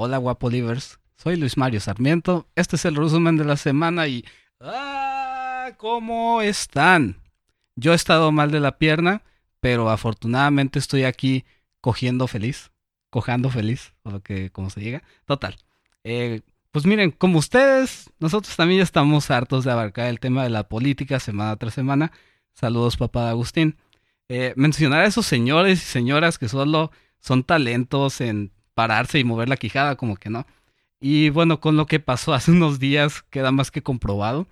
Hola guapo livers, soy Luis Mario Sarmiento. Este es el resumen de la semana y ¡ah! ¿Cómo están? Yo he estado mal de la pierna, pero afortunadamente estoy aquí cogiendo feliz, cojando feliz, o lo que como se diga. Total. Eh, pues miren, como ustedes, nosotros también ya estamos hartos de abarcar el tema de la política semana tras semana. Saludos, papá de Agustín. Eh, mencionar a esos señores y señoras que solo son talentos en pararse y mover la quijada, como que no. Y bueno, con lo que pasó hace unos días queda más que comprobado.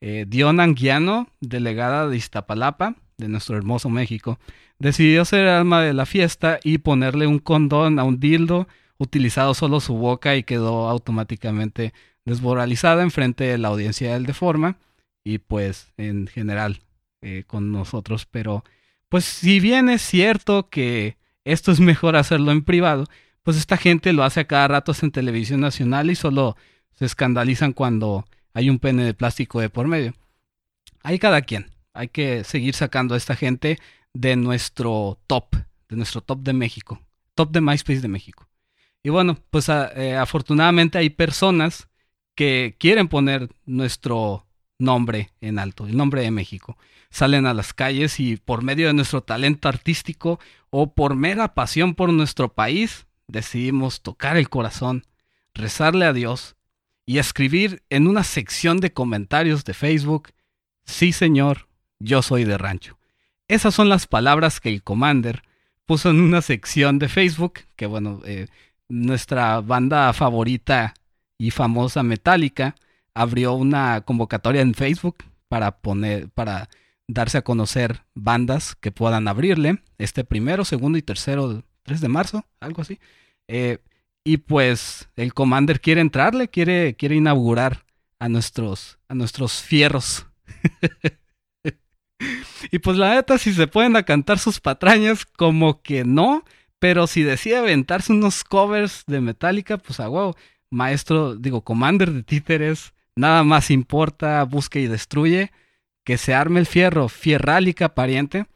Eh, Dion Anguiano, delegada de Iztapalapa, de nuestro hermoso México, decidió ser alma de la fiesta y ponerle un condón a un dildo utilizado solo su boca y quedó automáticamente desmoralizada en frente de la audiencia del Deforma y pues en general eh, con nosotros. Pero pues si bien es cierto que esto es mejor hacerlo en privado, pues esta gente lo hace a cada rato en televisión nacional y solo se escandalizan cuando hay un pene de plástico de por medio. Hay cada quien. Hay que seguir sacando a esta gente de nuestro top, de nuestro top de México, top de MySpace de México. Y bueno, pues eh, afortunadamente hay personas que quieren poner nuestro nombre en alto, el nombre de México. Salen a las calles y por medio de nuestro talento artístico o por mera pasión por nuestro país, decidimos tocar el corazón, rezarle a Dios y escribir en una sección de comentarios de Facebook, sí señor, yo soy de rancho. Esas son las palabras que el Commander puso en una sección de Facebook, que bueno, eh, nuestra banda favorita y famosa Metallica abrió una convocatoria en Facebook para poner, para darse a conocer bandas que puedan abrirle este primero, segundo y tercero 3 de marzo, algo así. Eh, y pues el Commander quiere entrarle, quiere, quiere inaugurar a nuestros, a nuestros fierros. y pues la neta, si se pueden a cantar sus patrañas, como que no. Pero si decide aventarse unos covers de Metallica, pues a wow. Maestro, digo, Commander de títeres, nada más importa, busca y destruye. Que se arme el fierro, fierrálica pariente.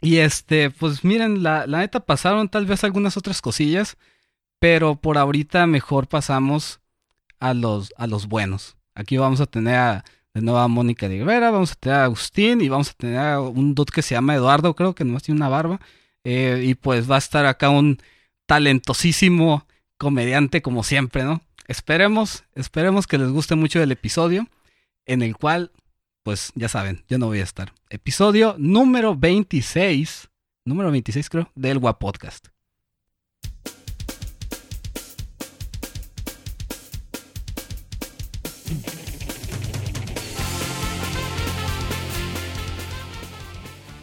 Y este, pues miren, la, la neta pasaron tal vez algunas otras cosillas, pero por ahorita mejor pasamos a los, a los buenos. Aquí vamos a tener a, de nuevo a Mónica Rivera, vamos a tener a Agustín y vamos a tener a un dude que se llama Eduardo, creo que no tiene una barba. Eh, y pues va a estar acá un talentosísimo comediante como siempre, ¿no? Esperemos, esperemos que les guste mucho el episodio en el cual pues ya saben, yo no voy a estar. Episodio número 26, número 26 creo, del WAP Podcast.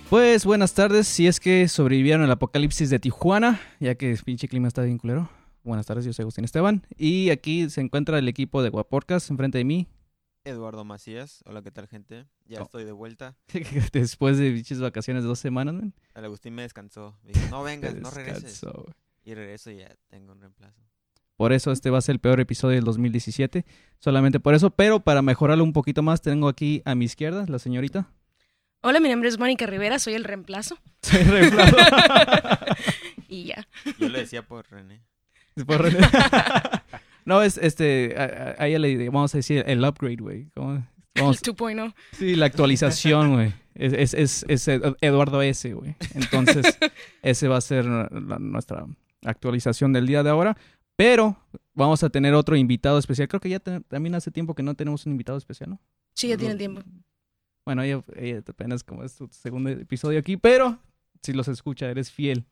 Pues buenas tardes, si es que sobrevivieron el apocalipsis de Tijuana, ya que el pinche clima está bien culero. Buenas tardes, yo soy Agustín Esteban y aquí se encuentra el equipo de Podcast enfrente de mí, Eduardo Macías. Hola, ¿qué tal, gente? Ya Oh. estoy de vuelta. Después de bichas vacaciones de dos semanas, man. El Agustín me descansó. Me dijo, no vengas, no regreses. Y regreso y ya tengo un reemplazo. Por eso este va a ser el peor episodio del 2017. Solamente por eso. Pero para mejorarlo un poquito más, tengo aquí a mi izquierda, la señorita. Hola, mi nombre es Mónica Rivera, soy el reemplazo. Soy reemplazo. y ya. Yo le decía por René. Por René. No, es este. A, a- ella le vamos a decir el upgrade, güey. Vamos- El 2.0. Sí, la actualización, güey. Es, es, es, es Ed- Eduardo S, güey. Entonces, ese va a ser la- nuestra actualización del día de ahora. Pero vamos a tener otro invitado especial. Creo que ya te- también hace tiempo que no tenemos un invitado especial, ¿no? Sí, ya tienen tiempo. Bueno, ella, ella apenas como es tu segundo episodio aquí, pero si los escucha, eres fiel.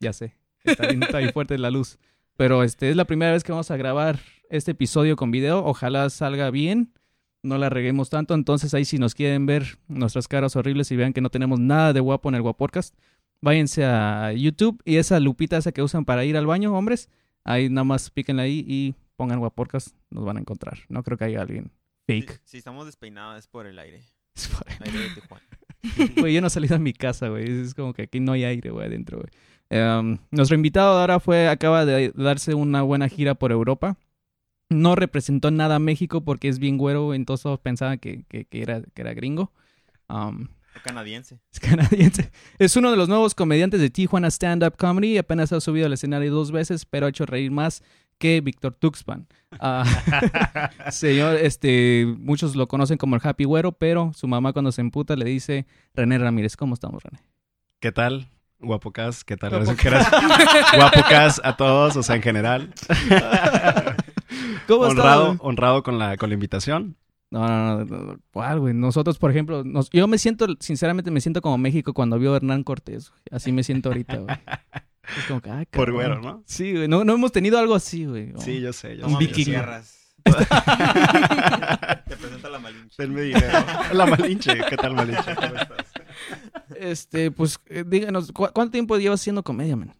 Ya sé. Está bien, está bien fuerte la luz. Pero este es la primera vez que vamos a grabar este episodio con video. Ojalá salga bien. No la reguemos tanto. Entonces ahí si nos quieren ver nuestras caras horribles y vean que no tenemos nada de guapo en el Guapodcast, váyanse a YouTube y esa lupita esa que usan para ir al baño, hombres, ahí nada más píquenla ahí y pongan Guapodcast, nos van a encontrar. No creo que haya alguien fake. si estamos despeinados es por el aire. Es por ahí. Aire de Tijuana. Güey, yo no he salido de mi casa, güey. Es como que aquí no hay aire, güey, adentro, güey. Em, nuestro invitado ahora fue, acaba de darse una buena gira por Europa. No representó nada a México porque es bien güero, entonces todos pensaban que, que, que era, que era gringo. Um, O canadiense. es canadiense. Es uno de los nuevos comediantes de Tijuana Stand Up Comedy. Apenas ha subido al escenario dos veces, pero ha hecho reír más que Víctor Tuxpan. Ah, señor, este, muchos lo conocen como el Happy Güero, pero su mamá cuando se emputa le dice, René Ramírez, ¿cómo estamos, René? ¿Qué tal? Guapocas, ¿qué tal? Gracias. Guapocas a todos, o sea, en general. ¿Cómo honrado, estás? honrado con la, con la invitación. No, no, no, no, ¿cuál, güey? Nosotros, por ejemplo, nos- yo me siento, sinceramente, me siento como México cuando vio a Hernán Cortés. güey. Así me siento ahorita, güey. Es como que, ay, Por güero, ¿no? Sí, güey, no, no hemos tenido algo así, güey. Oh. Sí, yo sé. Yo sé. tierras. Te presento la malinche. Denme dinero. La Malinche. ¿Qué tal, Malinche? ¿Cómo estás? Este, pues, eh, díganos, ¿cu- ¿cuánto tiempo llevas haciendo comedia, man?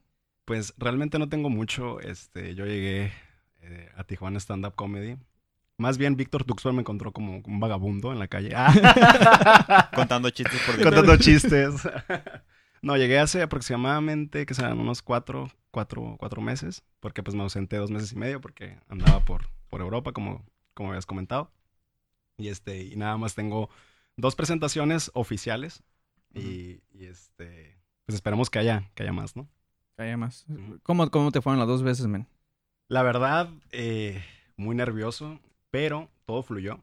Pues realmente no tengo mucho. Este, yo llegué eh, a Tijuana Stand Up Comedy. Más bien, Víctor Tuxpan me encontró como un vagabundo en la calle. Ah. Contando chistes por Contando chistes. No, llegué hace aproximadamente, que serán unos cuatro, cuatro, cuatro meses, porque pues me ausenté dos meses y medio porque andaba por, por Europa, como, como habías comentado. Y este, y nada más tengo dos presentaciones oficiales. Y, y, este, pues esperamos que haya, que haya más, ¿no? Calla más. Ujú. ¿Cómo, ¿Cómo te fueron las dos veces, man? La verdad, eh, muy nervioso, pero todo fluyó.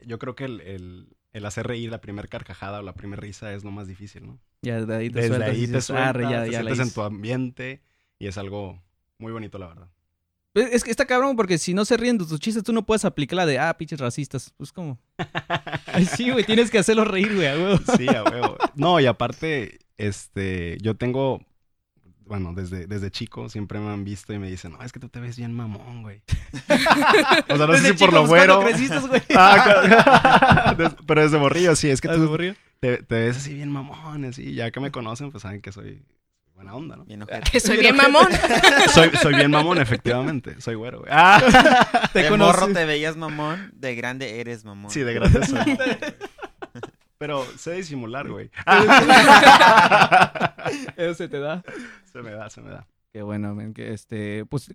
Yo creo que el, el, el hacer reír la primera carcajada o la primera risa es lo más difícil, ¿no? Ya de ahí te Desde sueltas ahí te dices, sueltas, "Arre, ya, te ya sientes en hice". tu ambiente y es algo muy bonito, la verdad. Pues, Es que está cabrón porque si no se ríen de tus chistes, tú no puedes aplicar la de, ah, pinches racistas. Pues como. Ay, sí, güey, tienes que hacerlo reír, güey, a huevo. Sí, a huevo. No, y aparte, este, yo tengo, bueno, desde, desde chico siempre me han visto y me dicen, no, es que tú te ves bien mamón, güey. o sea, no sé si por lo pues, ¿cuándo güero. creciste, güey? Ah, pero desde morrillo, sí, es que ¿Ah, tú te, te ves así bien mamón, así, ya que me conocen, pues saben que soy buena onda, ¿no? Bien. Que soy bien mamón. Soy, soy bien mamón, efectivamente, soy güero, güey. Ah, Te de conocí. morro te veías mamón, de grande eres mamón. sí, de grande soy mamón, güey. Pero sé disimular, güey. Eso se te da. Se me da, se me da. Qué bueno, men, que este, pues,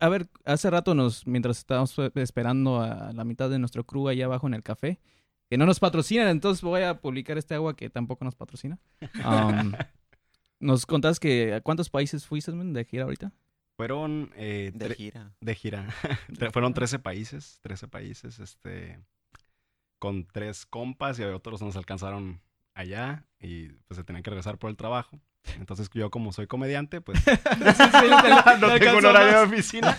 a ver, hace rato nos, mientras estábamos eh, esperando a la mitad de nuestro crew allá abajo en el café, que no nos patrocinan, entonces voy a publicar este agua que tampoco nos patrocina. Um, nos contás que a cuántos países fuiste, de gira ahorita. Fueron eh, De gira. de gira. Fueron 13 países, 13 países, este, con tres compas y otros nos alcanzaron allá y pues se tenían que regresar por el trabajo. Entonces yo como soy comediante, pues no tengo un horario de oficina.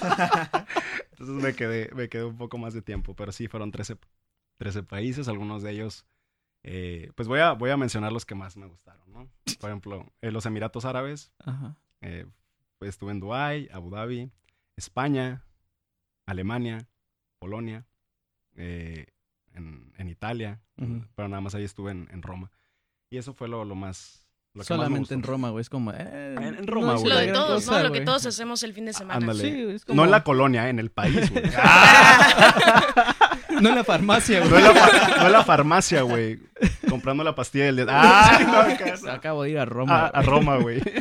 Entonces me quedé, me quedé un poco más de tiempo, pero sí fueron 13, 13 países, algunos de ellos, eh, pues voy a, voy a mencionar los que más me gustaron, ¿no? Por ejemplo, eh, los Emiratos Árabes, Ajá. eh, pues estuve en Dubái, Abu Dhabi, España, Alemania, Polonia, eh, en, en Italia, Ujú. pero nada más ahí estuve en, en Roma. Y eso fue lo, lo más... Lo que más me Solamente en. Roma, güey, es como... eh, En- en Roma, es güey. Lo la de todos, cosa, ¿no? Lo que todos hacemos el fin de semana. Ándale. Sí, como... No en la colonia, en el país, güey. no en la farmacia, güey. No en la, fa- no en la farmacia, güey. Comprando la pastilla del día. ¡Ah! No, Acabo de ir a Roma. a, a Roma, güey.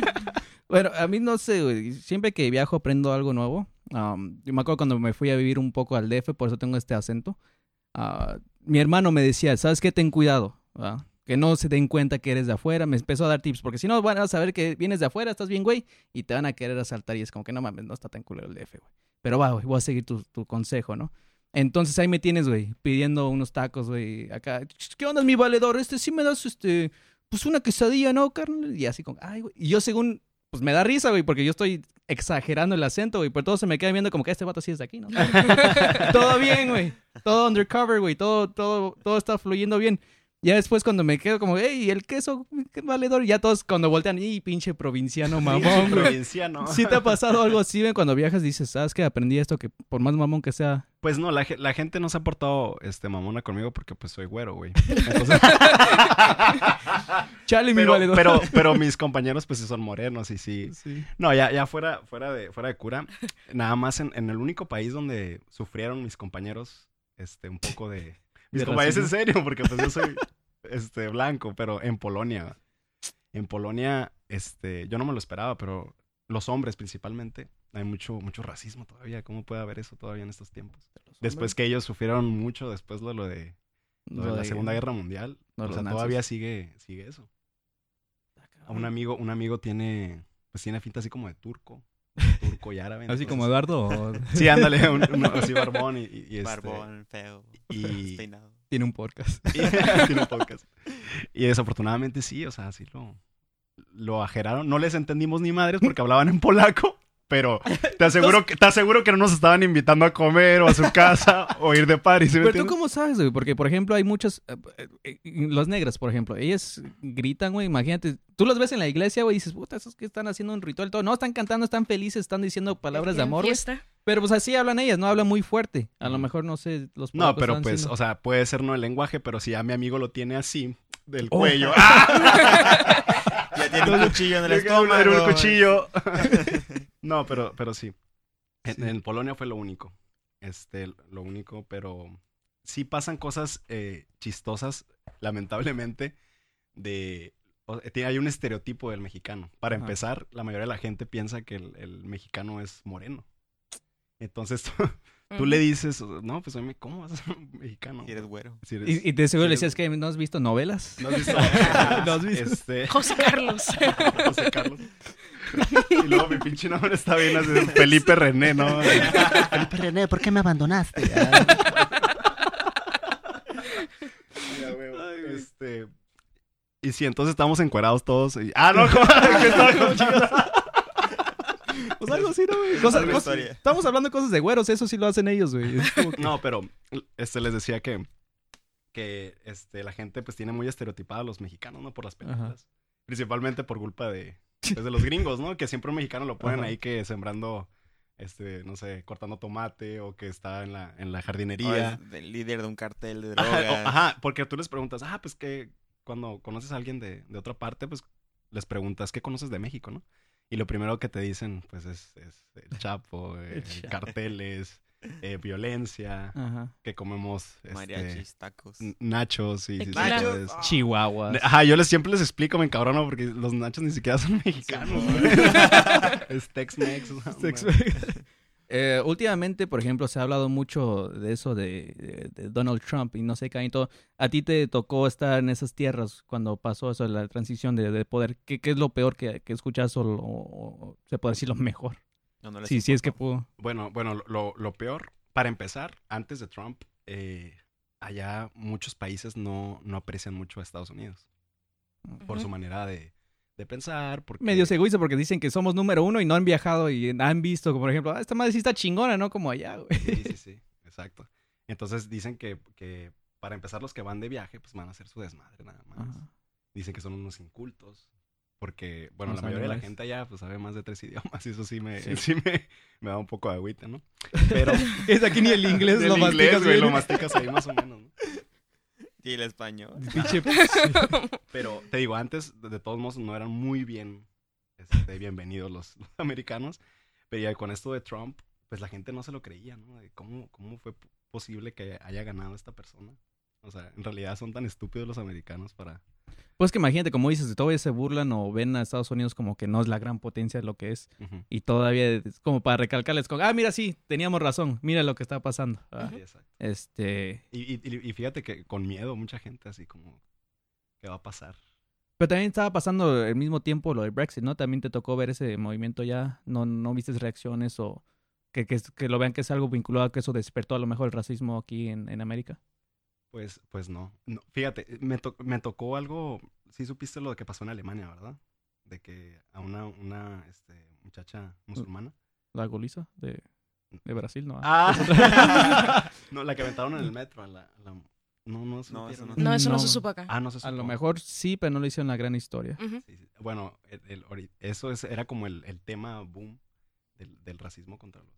Bueno, a mí no sé, güey. Siempre que viajo aprendo algo nuevo. Um, yo me acuerdo cuando me fui a vivir un poco al DF, por eso tengo este acento. Ah, mi hermano me decía, ¿sabes qué? Ten cuidado. Que no se den cuenta que eres de afuera. Me empezó a dar tips, porque si no van a saber que vienes de afuera, estás bien, güey, y te van a querer asaltar. Y es como que no mames, no está tan culero el DF, güey. Pero va, güey, voy a seguir tu, tu consejo, ¿no? Entonces ahí me tienes, güey, pidiendo unos tacos, güey, acá. ¿Qué onda, mi valedor? Este sí me das, este, pues una quesadilla, ¿no, carnal? Y así como, ay, güey. Y yo según, pues me da risa, güey, porque yo estoy exagerando el acento, güey, pero todos se me quedan viendo como que este vato sí es de aquí, ¿no? todo bien, güey. Todo undercover, güey. Todo, todo, todo está fluyendo bien. Ya después cuando me quedo como, hey, el queso, qué valedor. Ya todos cuando voltean, y pinche provinciano mamón, provinciano. ¿Sí te ha pasado algo así, güey? Cuando viajas dices, ¿sabes qué? Aprendí esto que por más mamón que sea. Pues no, la, la gente no se ha portado este, mamona conmigo porque pues soy güero, güey. Entonces... Chale, mi pero, valedor. pero, pero mis compañeros pues sí son morenos y sí. Sí. No, ya, ya fuera, fuera, de, fuera de cura, nada más en, en el único país donde sufrieron mis compañeros este, un poco de... Mis ¿De compañeros en serio, porque pues yo soy este, blanco, pero en Polonia. En Polonia, este, yo no me lo esperaba, pero los hombres principalmente, hay mucho, mucho racismo todavía. ¿Cómo puede haber eso todavía en estos tiempos? Después que ellos sufrieron mucho, después de lo de, lo de Lo la Segunda Guerra Mundial, de o sea, nazis. todavía sigue, sigue eso. A un amigo, un amigo tiene, pues tiene finta así como de turco, turco a vender Así como. Eduardo Sí, ándale, un, así barbón y, y- y este, Barbón, feo, y- despeinado. tiene un podcast. y, tiene un podcast. Y desafortunadamente sí, o sea, sí lo, lo ajeraron. No les entendimos ni madres porque hablaban en polaco. Pero te aseguro, que, te aseguro que no nos estaban invitando a comer o a su casa o ir de party. ¿sí Pero tú cómo sabes, güey, porque por ejemplo hay muchas, eh, eh, las negras, por ejemplo, ellas gritan, güey, imagínate, tú las ves en la iglesia, güey, y dices, puta, esos que están haciendo un ritual, todo, no, están cantando, están felices, están diciendo palabras de amor, güey, pero pues así hablan ellas, no hablan muy fuerte, a lo Ujú. mejor, no sé, los No, pero pues, siendo- o sea, puede ser no el lenguaje, pero si ya mi amigo lo tiene así, del Oh. cuello. Ya tiene un cuchillo en el estómago. un cuchillo. No, pero, pero sí. En, en Polonia fue lo único. Este, lo único, pero sí pasan cosas eh, chistosas, lamentablemente, de... o- eh, hay un estereotipo del mexicano. Para Ajá. empezar, la mayoría de la gente piensa que el, el mexicano es moreno. Entonces tú, tú le dices, no, pues oye, ¿cómo vas a ser un mexicano? Si eres güero. Si eres- Y, y de seguro si le eres- decías que no has visto novelas. ¿No has visto? ¿No has visto? Este, José Carlos. José Carlos. Y luego mi pinche nombre está bien así, Felipe René, ¿no? Felipe René, ¿por qué me abandonaste? Güey, Este. Y sí, entonces estamos encuerados todos. y- Ah, no. ¿Qué estaba como chicos? Pues algo así, ¿no, güey? Cosas- Otra cosas- historia. estamos hablando de cosas de güeros, eso sí lo hacen ellos, güey. Que- No, pero este les decía que que este la gente pues tiene muy estereotipada a los mexicanos, ¿no? Por las películas. Principalmente por culpa de pues, de los gringos, ¿no? Que siempre un mexicano lo ponen Ajá. ahí que sembrando este, no sé, cortando tomate o que está en la en la O jardinería. es el líder de un cartel de Ajá, drogas. o- ajá, porque tú les preguntas, ah, pues que cuando conoces a alguien de, de otra parte, pues les preguntas, ¿qué conoces de México, no? Y lo primero que te dicen, pues es, es el Chapo, eh, El Chapo. carteles, eh, violencia, Ajá. que comemos este, Mariachis, tacos. nachos y... sabes. Chihuahuas. Ajá, yo les siempre les explico, me encabrono, porque los nachos ni siquiera son mexicanos. Sí, es Tex-Mex. ¿no? Eh, últimamente, por ejemplo, se ha hablado mucho de eso de, de- de Donald Trump y no sé qué. y todo. A ti te tocó estar en esas tierras cuando pasó eso de la transición de, de poder. ¿Qué, qué es lo peor que, que escuchas o, lo- o se puede decir lo mejor? No, no Sí, sí es que pudo. Bueno, bueno, lo, lo peor, para empezar, antes de Trump, eh, allá muchos países no, no aprecian mucho a Estados Unidos por su manera de, de pensar. Porque, Medio egoísta porque dicen que somos número uno y no han viajado y han visto, como por ejemplo, ah, esta madre sí está chingona, ¿no? Como allá, güey. Sí, sí, sí, exacto. Entonces dicen que, que para empezar los que van de viaje, pues van a hacer su desmadre nada más. Ajá. Dicen que son unos incultos. Porque, bueno, No la mayoría de la gente allá pues sabe más de tres idiomas y eso sí me, Sí. sí me, me da un poco de agüita, ¿no? Pero Es aquí ni el inglés lo inglés, masticas güey, lo masticas ahí más o menos, ¿no? Y el español. Pero te digo, antes, de, todos modos, no eran muy bien este, bienvenidos los, los americanos. Pero ya con esto de Trump, pues la gente no se lo creía, ¿no? De ¿Cómo, ¿Cómo fue posible que haya ganado esta persona? O sea, en realidad son tan estúpidos los americanos para... Pues que imagínate, como dices, todavía se burlan o ven a Estados Unidos como que no es la gran potencia de lo que es. Y todavía es como para recalcarles, como, ah, mira, sí, teníamos razón, mira lo que está pasando. Ah, Sí, exacto. Este, Y, y- y- y fíjate que con miedo mucha gente así como... ¿Qué va a pasar? pero también estaba pasando al mismo tiempo lo de Brexit, ¿no? También te tocó ver ese movimiento ya, no, no viste reacciones o que, que, que lo vean que es algo vinculado a que eso despertó a lo mejor el racismo aquí en, en América. Pues, pues no. No, Fíjate, me, to- me tocó algo... Sí supiste lo que pasó en Alemania, ¿verdad? De que a una, una este, muchacha musulmana... La goliza de, de Brasil, ¿no? Ah. no, la que aventaron en el metro. a la- a la- no, no, No, eso no. No, eso no, No. se supo acá. Ah, no se a lo supo. mejor sí, pero no le hicieron la gran historia. Ujú. Sí, sí. Bueno, el- eso es, era como el, el tema boom del, del racismo contra los,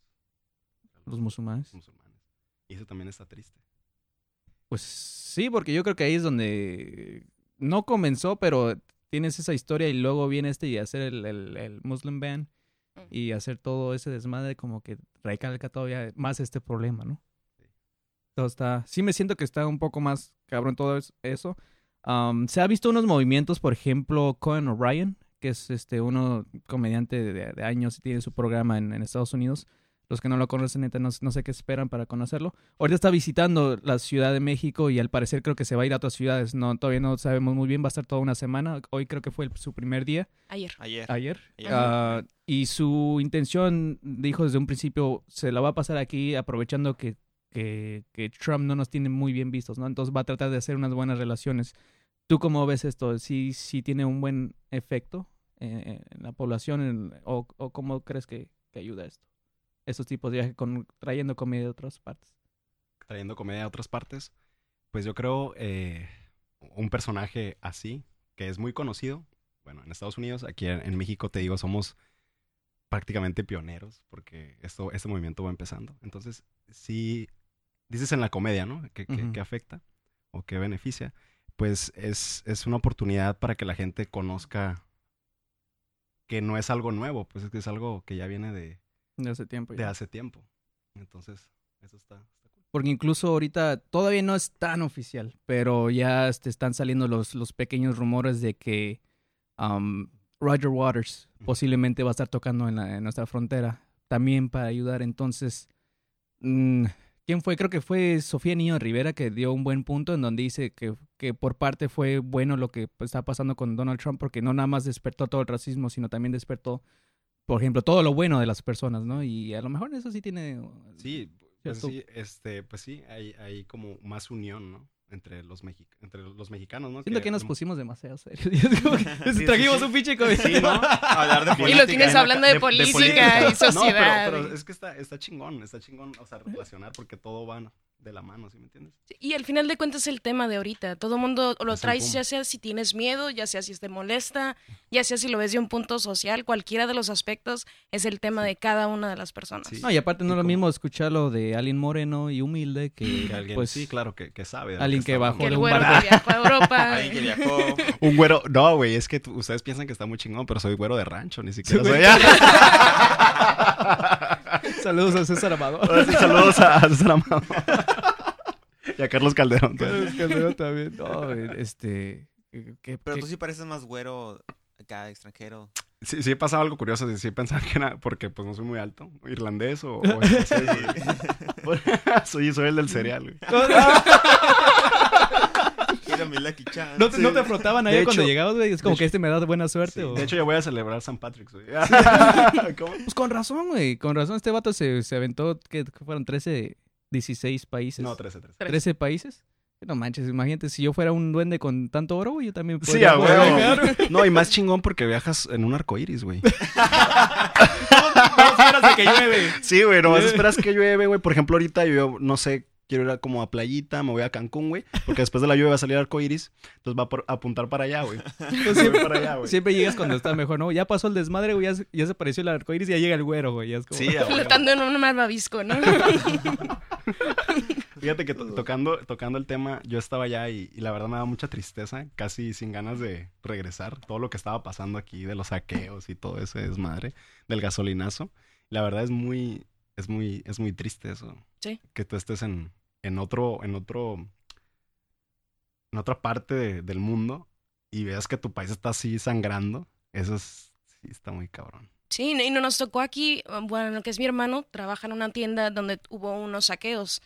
contra Los musulmanes. musulmanes. Y eso también está triste. Pues sí, porque yo creo que ahí es donde no comenzó, pero tienes esa historia y luego viene este y hacer el, el, el Muslim ban y hacer todo ese desmadre como que recalca todavía más este problema, ¿no? Todo está, sí me siento que está un poco más cabrón todo es- eso. Um, se ha visto unos movimientos, por ejemplo, Cohen O'Brien, que es este uno comediante de, de años y tiene su programa en, en Estados Unidos. Los que no lo conocen, neta, no, no sé qué esperan para conocerlo. Ahorita está visitando la Ciudad de México y al parecer creo que se va a ir a otras ciudades. No, todavía no sabemos muy bien, va a estar toda una semana. Hoy creo que fue el- su primer día, Ayer. Ayer. ayer. Ayer. Ah, y su intención, dijo desde un principio, se la va a pasar aquí aprovechando que, que, que Trump no nos tiene muy bien vistos, ¿no? Entonces va a tratar de hacer unas buenas relaciones. ¿Tú cómo ves esto? ¿Sí, sí tiene un buen efecto eh, en la población en- o, o cómo crees que, que ayuda esto? Estos tipos de viajes con, trayendo comida de otras partes. trayendo comedia a otras partes, pues yo creo eh, un personaje así, que es muy conocido, bueno, en Estados Unidos, aquí en, en México, te digo, somos prácticamente pioneros, porque esto, este movimiento va empezando. Entonces, si dices en la comedia, ¿no? Que afecta o que beneficia, pues es, es una oportunidad para que la gente conozca que no es algo nuevo, pues es que es algo que ya viene de, De hace tiempo. de hace tiempo. Entonces, eso está, está cool. Porque incluso ahorita todavía no es tan oficial, pero ya este, están saliendo los, los pequeños rumores de que um, Roger Waters posiblemente va a estar tocando en, la- en nuestra frontera también para ayudar. Entonces, mm, ¿quién fue? Creo que fue Sofía Niño Rivera que dio un buen punto en donde dice que, que por parte fue bueno lo que pues, está pasando con Donald Trump porque no nada más despertó todo el racismo, sino también despertó, por ejemplo, todo lo bueno de las personas, ¿no? Y a lo mejor eso sí tiene... Sí, pues sí, este, pues sí, hay, hay como más unión, ¿no? Entre los, mexi- entre los mexicanos, ¿no? Siento que nos de- pusimos demasiado serios. Y que Sí, trajimos sí, sí. un pinche COVID. Sí, ¿no? Hablar de Y política. lo tienes hablando de, política, y No, sociedad. pero, pero es que está, está chingón, está chingón, o sea, relacionar porque todo va de la mano, ¿sí me entiendes? Y al final de cuentas es el tema de ahorita. Todo el mundo lo Es boom. ya sea si tienes miedo, ya sea si te molesta, ya sea si lo ves de un punto social, cualquiera de los aspectos es el tema de cada una de las personas. Sí. No, y aparte no es lo mismo escucharlo de alguien moreno y humilde que, Que alguien, pues, sí, claro, que, que sabe. alguien que bajó Que hablando. de el un güero barco. que viajó a Europa. Alguien que viajó. Un güero, no, güey, es que tú- ustedes piensan que está muy chingón, pero soy güero de rancho, ni siquiera soy Saludos a César Amado. Sí, saludos a César Amado. y a Carlos Calderón. también. No, este... que- que- Pero tú sí pareces más güero acá, extranjero. Sí, sí pasaba algo curioso, sí, sí pensaba que era porque pues no soy muy alto, irlandés o, o soy, soy el del cereal, güey. Lucky. ¿No, te, no te frotaban ahí De cuando hecho- llegabas, güey? Es como de que este me da buena suerte. Sí, o- De hecho, ya voy a celebrar San Patrick's, güey. Pues con razón, güey. Con razón este vato se, se aventó, que fueron 13, 16 países. No, 13, 13. 13 países. No manches, imagínate, si yo fuera un duende con tanto oro, güey, yo también Sí, podría huevo. viajar. No, y más chingón porque viajas en un arco iris, güey. No esperas a que llueve. Sí, güey, nomás esperas que llueve, güey. Por ejemplo, ahorita yo, no sé, quiero ir a como a playita, me voy a Cancún, güey. Porque después de la lluvia va a salir arco iris. Entonces va a por- a apuntar para allá, güey. Siempre, para allá, güey. siempre llegas cuando está mejor, ¿no? Ya pasó el desmadre, güey, ya, se- ya se apareció el arcoíris y ya llega el güero, güey. Ya es como... Sí. Flotando en un malvavisco, ¿no? Fíjate que to- tocando, tocando el tema, yo estaba allá y, y la verdad me da mucha tristeza, casi sin ganas de regresar. Todo lo que estaba pasando aquí de los saqueos y todo ese desmadre del gasolinazo. La verdad es muy, es muy, es muy triste eso. Sí. Que tú estés en, en otro, en otro, en otra parte de- del mundo y veas que tu país está así sangrando. Eso es, sí, está muy cabrón. Sí, y no nos tocó aquí, bueno, lo que es mi hermano, trabaja en una tienda donde hubo unos saqueos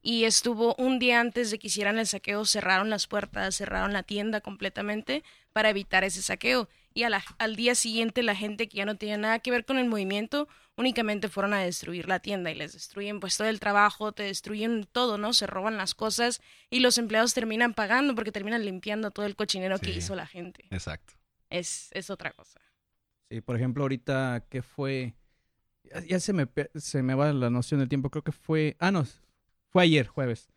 y estuvo un día antes de que hicieran el saqueo, cerraron las puertas, cerraron la tienda completamente para evitar ese saqueo. Y a la- al día siguiente la gente que ya no tenía nada que ver con el movimiento únicamente fueron a destruir la tienda y les destruyen pues todo el trabajo, te destruyen todo, ¿no? Se roban las cosas y los empleados terminan pagando porque terminan limpiando todo el cochinero que hizo la gente. Exacto. Es, es otra cosa. Sí, por ejemplo, ahorita que fue... Ya, ya se, me, se me va la noción del tiempo, creo que fue... Ah, no, fue ayer, jueves,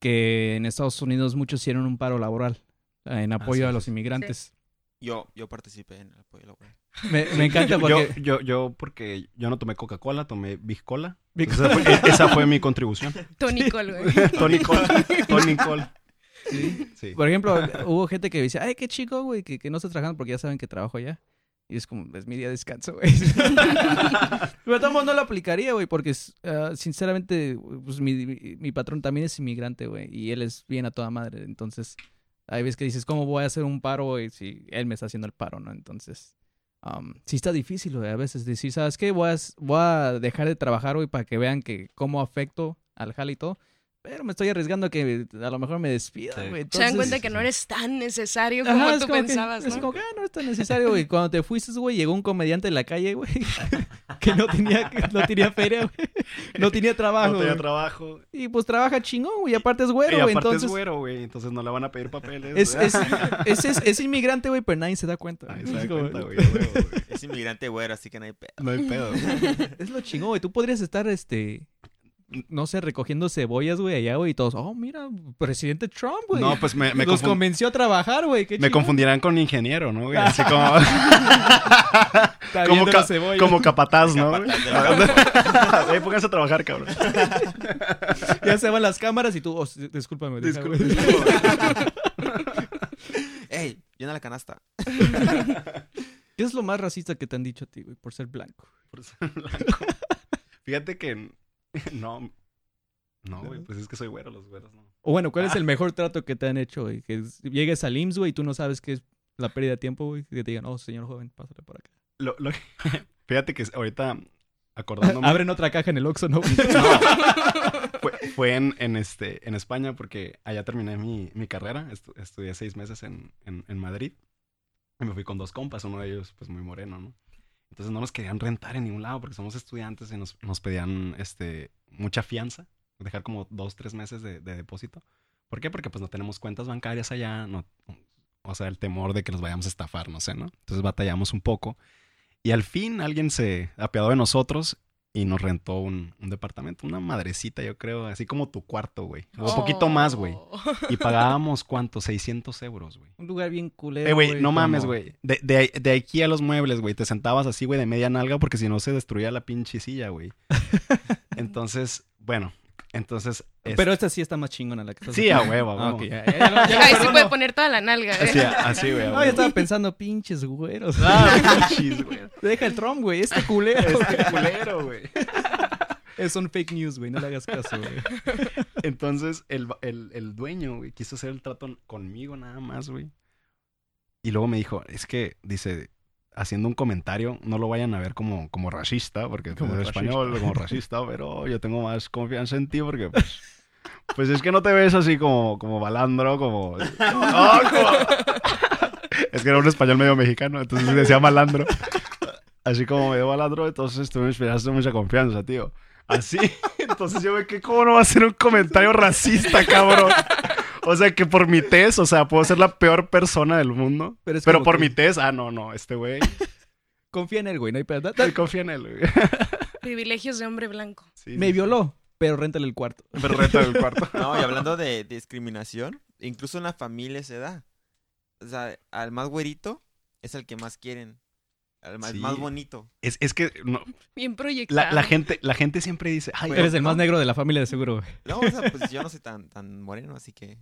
que en Estados Unidos muchos hicieron un paro laboral en apoyo sí, a los sí. Yo, yo participé en el apoyo laboral. Me, me encanta Yo, porque... yo, yo, porque yo no tomé Coca-Cola, tomé Big Cola. Big Esa fue, e, esa fue mi contribución. Tony Cole, güey. Tony Cole. Tony Cole. Sí. Sí. Por ejemplo, hubo gente que decía, ay, qué chico, güey, que, que no está trabajando porque ya saben que trabajo allá. Y es como, es mi día de descanso, güey. Pero modos no lo aplicaría, güey, porque ah, sinceramente, pues mi, mi, mi patrón también es inmigrante, güey, y él es bien a toda madre. Entonces, hay veces que dices, ¿cómo voy a hacer un paro, güey, si él me está haciendo el paro, no? Entonces, um, sí está difícil, a veces decir, ¿sabes qué? Voy a, voy a dejar de trabajar, güey, para que vean que cómo afecto al jale y todo. Pero me estoy arriesgando a que a lo mejor me despidan, Sí. güey. Se dan cuenta que no eres tan necesario como Ajá, tú como que- pensabas, Es ¿no? como que, ah, no es tan necesario, güey. Cuando te fuiste, güey, llegó un comediante en la calle, güey, que no tenía, que no tenía feria, güey. No tenía trabajo, No tenía trabajo. Y pues trabaja chingón, güey. Y aparte es güero, y güey. aparte Entonces, es güero, güey. Entonces no le van a pedir papeles. es, es, es, es- es inmigrante, güey, pero nadie se da cuenta. Se da cuenta, güey. Es inmigrante güero, así que no hay pedo. No hay pedo. güey. Es lo chingón, güey. Tú podrías estar, este... No sé, recogiendo cebollas, güey, allá, güey. Y todos, oh, mira, presidente Trump, güey. No, pues me, me, Los convenció a trabajar, güey. Me confundirán con ingeniero, ¿no, güey? Así como, Está como, ca- como capataz, ¿no? Capataz Ahí pónganse a trabajar, cabrón. Ya se van las cámaras y tú, oh, discúlpame. deja, güey. ¡Ey! Llena la canasta. ¿Qué es lo más racista que te han dicho a ti, güey, por ser blanco? Por ser blanco. Fíjate que no. No, güey, pues es que soy güero, los güeros no. O bueno, ¿cuál es Ah. el mejor trato que te han hecho, güey? Que es- llegues al IMSS, güey, y tú no sabes qué es la pérdida de tiempo, güey. Que te digan, oh, señor joven, pásale por acá. Lo, lo- fíjate que ahorita acordándome. Abren otra caja en el Oxxo, ¿no? Fue, fue en, en, este, en España porque allá terminé mi, mi carrera. Estu- estudié seis meses en, en, en Madrid. Y me fui con dos compas, uno de ellos pues muy moreno, ¿no? Entonces no nos querían rentar en ningún lado porque somos estudiantes y nos, nos pedían este, mucha fianza. Dejar como dos, tres meses de, de depósito. ¿Por qué? Porque pues no tenemos cuentas bancarias allá. No, o sea, el temor de que los vayamos a estafar, no sé, ¿no? Entonces batallamos un poco. Y al fin alguien se apiadó de nosotros y nos rentó un, un departamento, una madrecita, yo creo, así como tu cuarto, güey. Un poquito más, güey. Oh. Y pagábamos, ¿cuánto? 600 euros, güey. Un lugar bien culero, Eh, güey, no mames, güey. De, de, de aquí a los muebles, güey. Te sentabas así, güey, de media nalga porque si no se destruía la pinche silla, güey. Entonces, bueno, entonces... es- Pero esta sí está más chingona la que estás Sí, a huevo, a Ah, huevo. Ahí se perdón, puede poner toda la nalga. ¿eh? Así, así, güey. No, yo estaba pensando, pinches güeros. Ah, pinches, güey. Deja el Trump, güey. Este culero. Este culero, güey. Es un fake news, güey. No le hagas caso, güey. Entonces, el, el, el dueño, güey, quiso hacer el trato conmigo nada más, güey. Y luego me dijo, es que, dice, haciendo un comentario, no lo vayan a ver como, como racista, porque Como racista. español, como racista, pero yo tengo más confianza en ti porque, pues, pues es que no te ves así como, como balandro, como... ¡Oh, como- es que era un español medio mexicano, entonces decía malandro. Así como medio balandro, entonces tú me inspiraste mucha confianza, tío. Así, entonces yo me quedé, ¿cómo no va a ser un comentario racista, cabrón? O sea, que por mi test, o sea, puedo ser la peor persona del mundo. Pero es Pero por que- mi test, ah, no, no, este güey, Confía en él, güey. No hay pedo. Confía en él, güey. Privilegios de hombre blanco. Sí, Me sí, violó, pero réntale el cuarto. sí. Berreta del cuarto. No, y hablando de discriminación, incluso en la familia se da. O sea, al más güerito es el que más quieren. Al más, Sí. más bonito. Es, es que no, Bien proyectado. la, la gente, la gente siempre dice, ay, Pero- Eres el más negro de la familia, de seguro, güey. No, o sea, pues yo no soy tan, tan moreno, así que...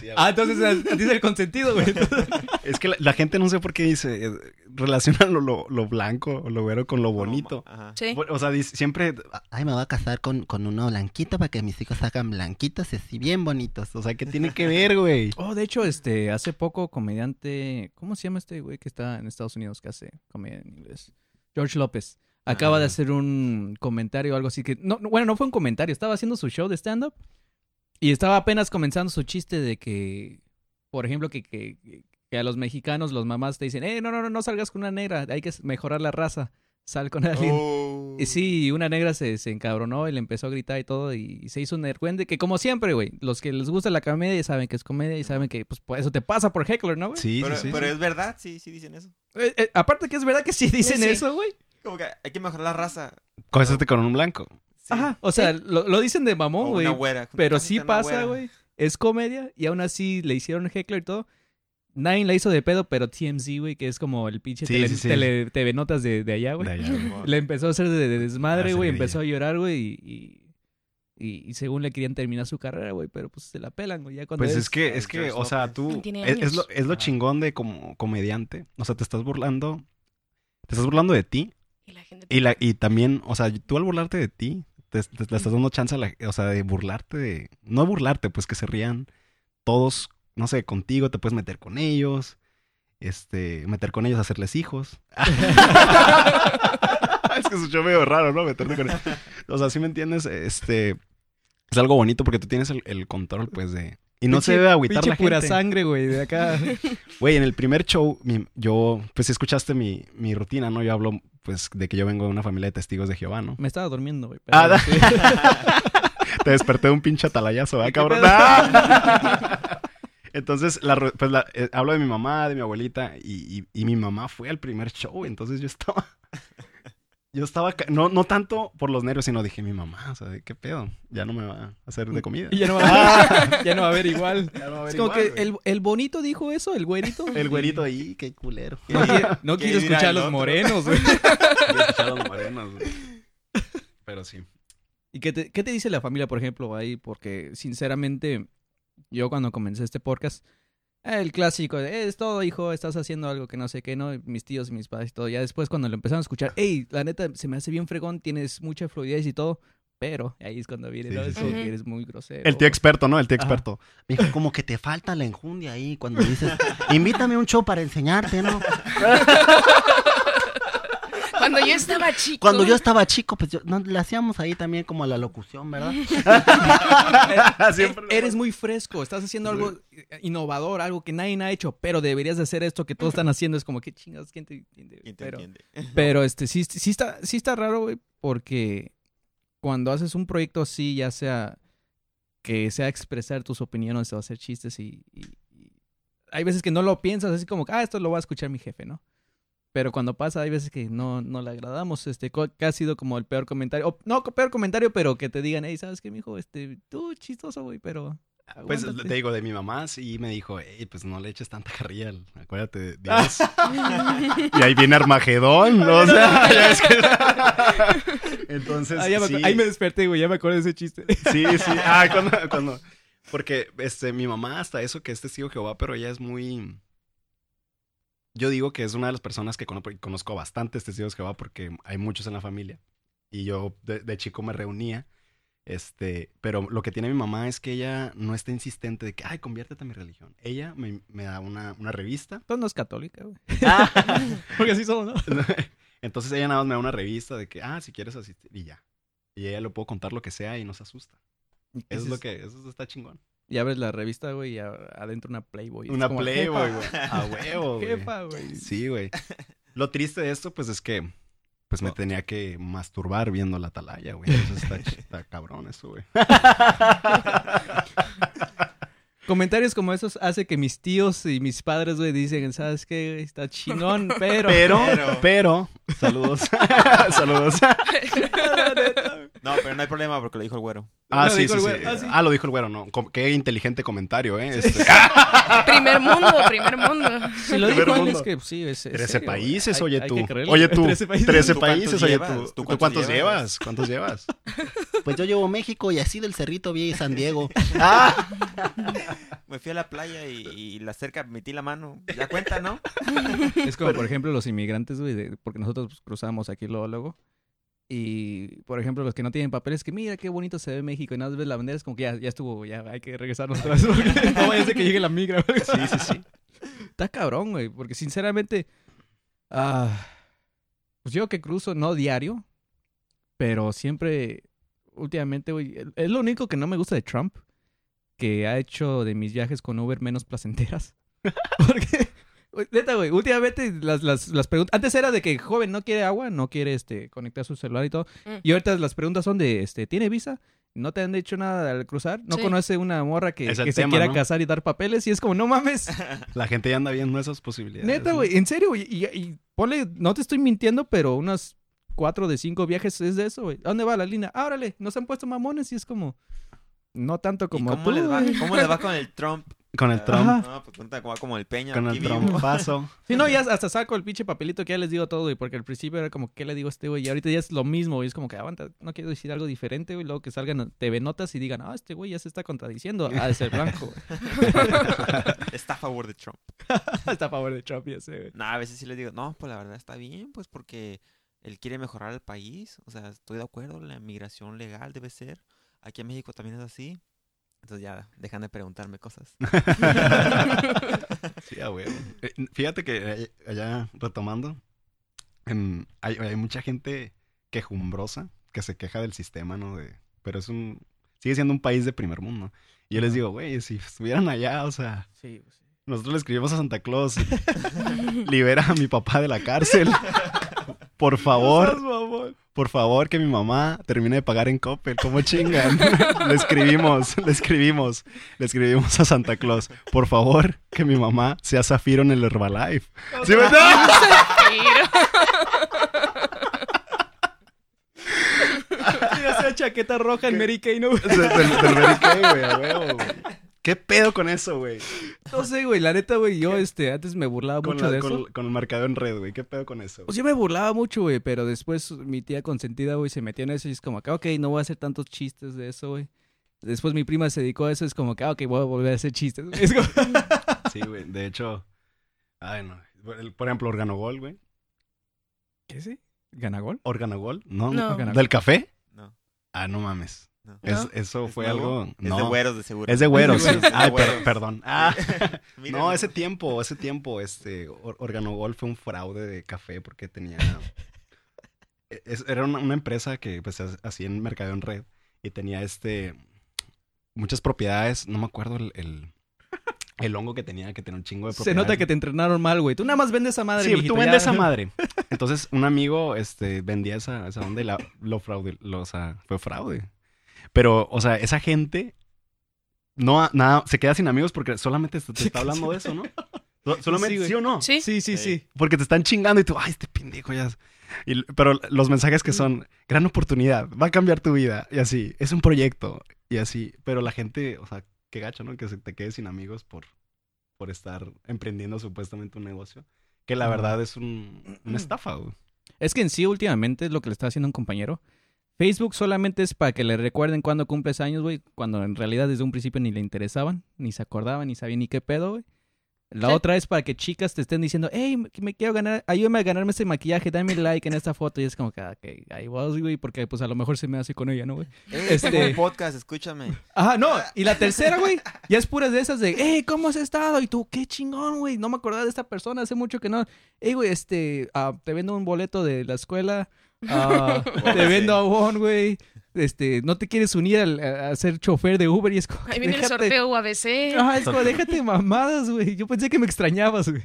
sí, Ah, entonces a ti es el consentido, güey. Es que la, la gente no sé por qué dice, eh, relacionan lo, lo, lo blanco o lo güero con lo bonito. Ajá. Sí. O sea, dice- siempre, Ay, me voy a casar con, con uno blanquito para que mis hijos salgan blanquitos y así bien bonitos. o sea, ¿qué tiene que ver, güey? Oh, de hecho, este, hace poco comediante, ¿cómo se llama este güey que está en Estados Unidos que hace comedia en inglés? George López. Acaba de Ah. hacer un comentario o algo así que, no, no, bueno, no fue un comentario, estaba haciendo su show de stand-up y estaba apenas comenzando su chiste de que, por ejemplo, que, que, que a los mexicanos, los mamás te dicen, eh, no, no, no, no salgas con una negra, hay que mejorar la raza, sal con alguien. Oh. Y sí, una negra se, se encabronó y le empezó a gritar y todo y se hizo un nercuente que como siempre, güey, los que les gusta la comedia saben que es comedia y saben que pues eso te pasa por heckler, ¿no, güey? Sí, Pero, sí, sí. pero sí. es verdad, sí, sí dicen eso. Eh, eh, aparte que es verdad que sí dicen Sí. eso, güey. Como que hay que mejorar la raza. Cásate con un blanco. Sí. Ajá, o sea, lo, lo dicen de mamón, güey. Pero sí pasa, güey. Es comedia y aún así le hicieron heckler y todo. Nadie la hizo de pedo, pero TMZ, güey, que es como el pinche Sí, tele, sí, sí. tele- TV notas de, de allá, güey. Le empezó a hacer de, de desmadre, güey. empezó a llorar, güey. Y, y, y según le querían terminar su carrera, güey. Pero pues se la pelan, güey. Ya cuando Pues es- es que, es que, o sea, López. tú, es, es lo, es lo chingón de como comediante. O sea, te estás burlando, te estás burlando de ti Y la gente y, la, y también, o sea, tú al burlarte de ti, te, estás dando chance a la, o sea, de burlarte de, no burlarte, pues que se rían todos, no sé, contigo, te puedes meter con ellos. este, meter con ellos, hacerles hijos. es que escuchó medio raro, ¿no? Meterte con ellos. O sea, ¿sí me entiendes? Este, es algo bonito porque tú tienes el control, pues, de... Y no se debe agüitar pinche la pura gente. sangre, güey, de acá. Güey, en el primer show, mi- yo, pues, si escuchaste mi, mi rutina, ¿no? Yo hablo, pues, de que yo vengo de una familia de testigos de Jehová, ¿no? Me estaba durmiendo, güey. Ah, da- sí. Te desperté de un pinche atalayazo, ¿verdad, ¿Qué cabrón? ¡Ah! Entonces, la, pues la- eh, hablo de mi mamá, de mi abuelita, y, y- y mi mamá fue al primer show, entonces yo estaba... Yo estaba, ca- no, no tanto por los nervios, sino dije, mi mamá, o sea, ¿qué pedo? Ya no me va a hacer de comida. Y ya no va a ver, ya no va a haber igual. Ya no va a haber Es como igual, que el, el bonito dijo eso, el güerito. El güerito ahí, qué culero. No quiere, no ¿Qué quiere dirá escuchar a los morenos, güey. Quiero escuchar a los morenos, güey. Pero sí. ¿Y qué te, qué te dice la familia, por ejemplo, ahí? Porque, sinceramente, yo cuando comencé este podcast, el clásico, de, es todo, hijo, estás haciendo algo que no sé qué, ¿no? Mis tíos y mis padres y todo. Ya después, cuando lo empezaron a escuchar, hey, la neta, se me hace bien fregón, tienes mucha fluidez y todo. Pero, ahí es cuando viene, Sí, ¿no? sí, Es sí. como que eres muy grosero. El tío experto, ¿no? El tío Ajá. experto. Dijo, como que te falta la enjundia ahí cuando dices, invítame a un show para enseñarte, ¿no? Cuando yo estaba chico. Cuando yo estaba chico, pues yo, no, le hacíamos ahí también como a la locución, ¿verdad? Siempre Eres muy fresco, estás haciendo algo eh, innovador, algo que nadie ha hecho, pero deberías de hacer esto que todos están haciendo. Es como, ¿qué chingados? ¿Quién te entiende? ¿Quién te Pero- entiende? Pero este sí, sí está, sí está raro, güey, porque cuando haces un proyecto así, ya sea que sea expresar tus opiniones o hacer chistes y, y- y hay veces que no lo piensas, así como, ah, esto lo va a escuchar mi jefe, ¿no? Pero cuando pasa, hay veces que no, no le agradamos, este, que ha sido como el peor comentario, o, no, peor comentario, pero que te digan, hey, ¿sabes qué, mijo? Este, tú chistoso, güey, pero... Pues aguántate". te digo, de mi mamá sí me dijo, "Ey, pues no le eches tanta carrilla, acuérdate de. Dios. y ahí viene Armagedón, ¿no? O sea, ya ves que... Entonces, Ah, me sí, Ahí me desperté, güey, ya me acuerdo de ese chiste. sí, sí. Ah, cuando, cuando... Porque este, mi mamá hasta eso que es testigo de Jehová, pero ella es muy... Yo digo que es una de las personas que cono- conozco bastantes testigos de Jehová porque hay muchos en la familia. Y yo de, de chico me reunía. Este, pero lo que tiene mi mamá es que ella no está insistente de que, ay, conviértete a mi religión. Ella me, me da una, una revista. Tú no es católica, güey. Ah. Porque así somos, ¿no? Entonces ella nada más me da una revista de que, ah, si quieres asistir y ya. Y ella le puedo contar lo que sea y no se asusta. Eso es lo que, eso está chingón. Y abres la revista, güey, y adentro una Playboy. Una como, Playboy, "Jefa, güey. A huevo, güey. Jefa, güey. Sí, güey. Lo triste de esto, pues, es que pues me tenía que masturbar viendo la atalaya, güey. Entonces está, está cabrón eso, güey. Comentarios como esos hace que mis tíos y mis padres, güey, dicen, ¿sabes qué? güey? Está chingón, pero... Pero, Pero- pero, saludos. saludos. No, pero no hay problema porque lo dijo el güero. Ah, sí, sí. Ah, sí. Ah, lo dijo el güero, no. Com- Qué inteligente comentario, ¿eh? Este, Primer mundo, primer mundo. Si lo Primer dijo él, es que pues, sí, es, es 13 serio, países, Hay- oye hay tú. Oye tú. 13 países. 13 ¿Tú cuántos países, oye llevas? tú. ¿Tú ¿Tú cuántos cuántos llevas? ¿Cuántos llevas? Pues yo llevo México y así del Cerrito vi San Diego. Me fui a la playa y, y la cerca metí la mano. Ya cuenta, ¿no? Es como, por ejemplo, los inmigrantes, güey, porque nosotros pues, cruzamos aquí luego, luego. Y, por ejemplo, los que no tienen papeles, que mira qué bonito se ve México. Y nada más ves la bandera, es como que ya, ya estuvo, ya hay que regresarnos porque no vaya a ser que llegue la migra. Sí, sí, sí. Está cabrón, güey, porque sinceramente, ah, pues yo que cruzo, no diario, pero siempre, últimamente, güey, es lo único que no me gusta de Trump, que ha hecho de mis viajes con Uber menos placenteras. Porque, neta, güey, últimamente las, las, las preguntas, antes era de que joven no quiere agua, no quiere este conectar su celular y todo, Mm. y ahorita las preguntas son de, este, ¿tiene visa? ¿No te han dicho nada al cruzar? ¿No Sí. conoce una morra que, que se quiera ¿no? casar y dar papeles? Y es como, no mames. La gente ya anda viendo esas posibilidades. Neta, ¿no? güey, en serio, güey. Y, y ponle, no te estoy mintiendo, pero unas cuatro de cinco viajes es de eso, güey. ¿A dónde va la línea? Ah, órale, nos han puesto mamones y es como. No tanto ¿Y como cómo tú, les va? ¿Cómo les va con el Trump? Con el Trump. No, pues cuenta como, como el Peña. Con aquí el vivo. Trumpazo. Sí, no, ya hasta saco el pinche papelito que ya les digo todo, güey. Porque al principio era como, ¿qué le digo a este güey? Y ahorita ya es lo mismo, güey. Es como que aguanta, no quiero decir algo diferente, güey. Luego que salgan TV Notas y digan, ah, este güey ya se está contradiciendo. Ah, es el blanco, güey. Está a favor de Trump. está a favor de Trump, ya sé, güey. No, a veces sí les digo, no, pues la verdad está bien, pues porque él quiere mejorar el país. O sea, estoy de acuerdo, la migración legal debe ser. Aquí en México también es así. Entonces ya dejan de preguntarme cosas. Sí, a huevo. Eh, Fíjate que eh, allá retomando, en- hay, hay mucha gente quejumbrosa que se queja del sistema, ¿no? De, pero es un. Sigue siendo un país de primer mundo. Y yo les digo, güey, si estuvieran allá, o sea, Sí, pues, sí. nosotros le escribimos a Santa Claus, libera a mi papá de la cárcel. Por favor, por favor, que mi mamá termine de pagar en Coppel. ¿Cómo chingan? le escribimos, le escribimos, le escribimos a Santa Claus. Por favor, que mi mamá sea Zafiro en el Herbalife. ¿Sí me Ya sea chaqueta roja en Mary Kay, ¿no? del Mary Kay, güey, a huevo, güey. ¿Qué pedo con eso, güey? No sé, güey, la neta, güey, yo este, antes me burlaba Con, mucho la- de con- eso. con el marcador en red, güey. ¿Qué pedo con eso? Pues yo me burlaba mucho, güey, pero después mi tía consentida, güey, se metió en eso y es como que, ok, no voy a hacer tantos chistes de eso, güey. Después mi prima se dedicó a eso, es como que, ah, ok, voy a volver a hacer chistes. Es como... Sí, güey. De hecho, ay, no. Por ejemplo, Organogol, güey. ¿Qué sí? ¿Ganagol? ¿Organogol? No, No. ¿Del café? No, Ah, no mames. No. Es- eso ¿Es fue nuevo? algo. Es no. de güeros, de seguro. Es de güeros, Es de sí. güeros. Ay, per- perdón. Ah, no, ese tiempo, ese tiempo, este, Or- Organogol fue un fraude de café porque tenía... es- era una, una empresa que, pues, ha- hacía en mercado en red y tenía, este, muchas propiedades, no me acuerdo el, el, el hongo que tenía, que tenía un chingo de Se propiedades. nota que te entrenaron mal, güey. Tú nada más vendes esa madre, Sí, mijito, tú vendes esa madre. Entonces, un amigo este, vendía esa, esa onda y la, lo fraude, lo, o sea, fue fraude. Pero, o sea, esa gente no nada, se queda sin amigos porque solamente te, te está hablando de eso, ¿no? So- Solamente, Sí, sí, o no? Sí. Sí, sí, sí. Porque te están chingando y tú, ay, este pendejo ya. Y- pero los mensajes que son, gran oportunidad, va a cambiar tu vida, y así, es un proyecto, y así. Pero la gente, o sea, qué gacho, ¿no? Que se te quede sin amigos por, por estar emprendiendo supuestamente un negocio. Que la verdad es un, una estafa, güey. Es que en sí, últimamente, es lo que le está haciendo un compañero. Facebook solamente es para que le recuerden cuando cumples años, güey. Cuando en realidad desde un principio ni le interesaban, ni se acordaban, ni sabían ni qué pedo, güey. La Sí. otra es para que chicas te estén diciendo, hey, me quiero ganar, ayúdame a ganarme este maquillaje, dame like en esta foto. Y es como que, ah, ok, ahí vas, güey, porque pues a lo mejor se me hace con ella, ¿no, güey? Eh, este- tengo un podcast, escúchame. Ajá, no. Y la tercera, güey, ya es puras de esas de, hey, ¿cómo has estado? Y tú, qué chingón, güey. No me acordaba de esta persona, hace mucho que no. Hey, güey, este, ah, te vendo un boleto de la escuela. Ah, te vendo abón, güey. Este, no te quieres unir al- a, a ser chofer de Uber y es como. Ahí viene el déjate- sorteo UABC. Ajá, es como, déjate mamadas, güey. Yo pensé que me extrañabas, güey.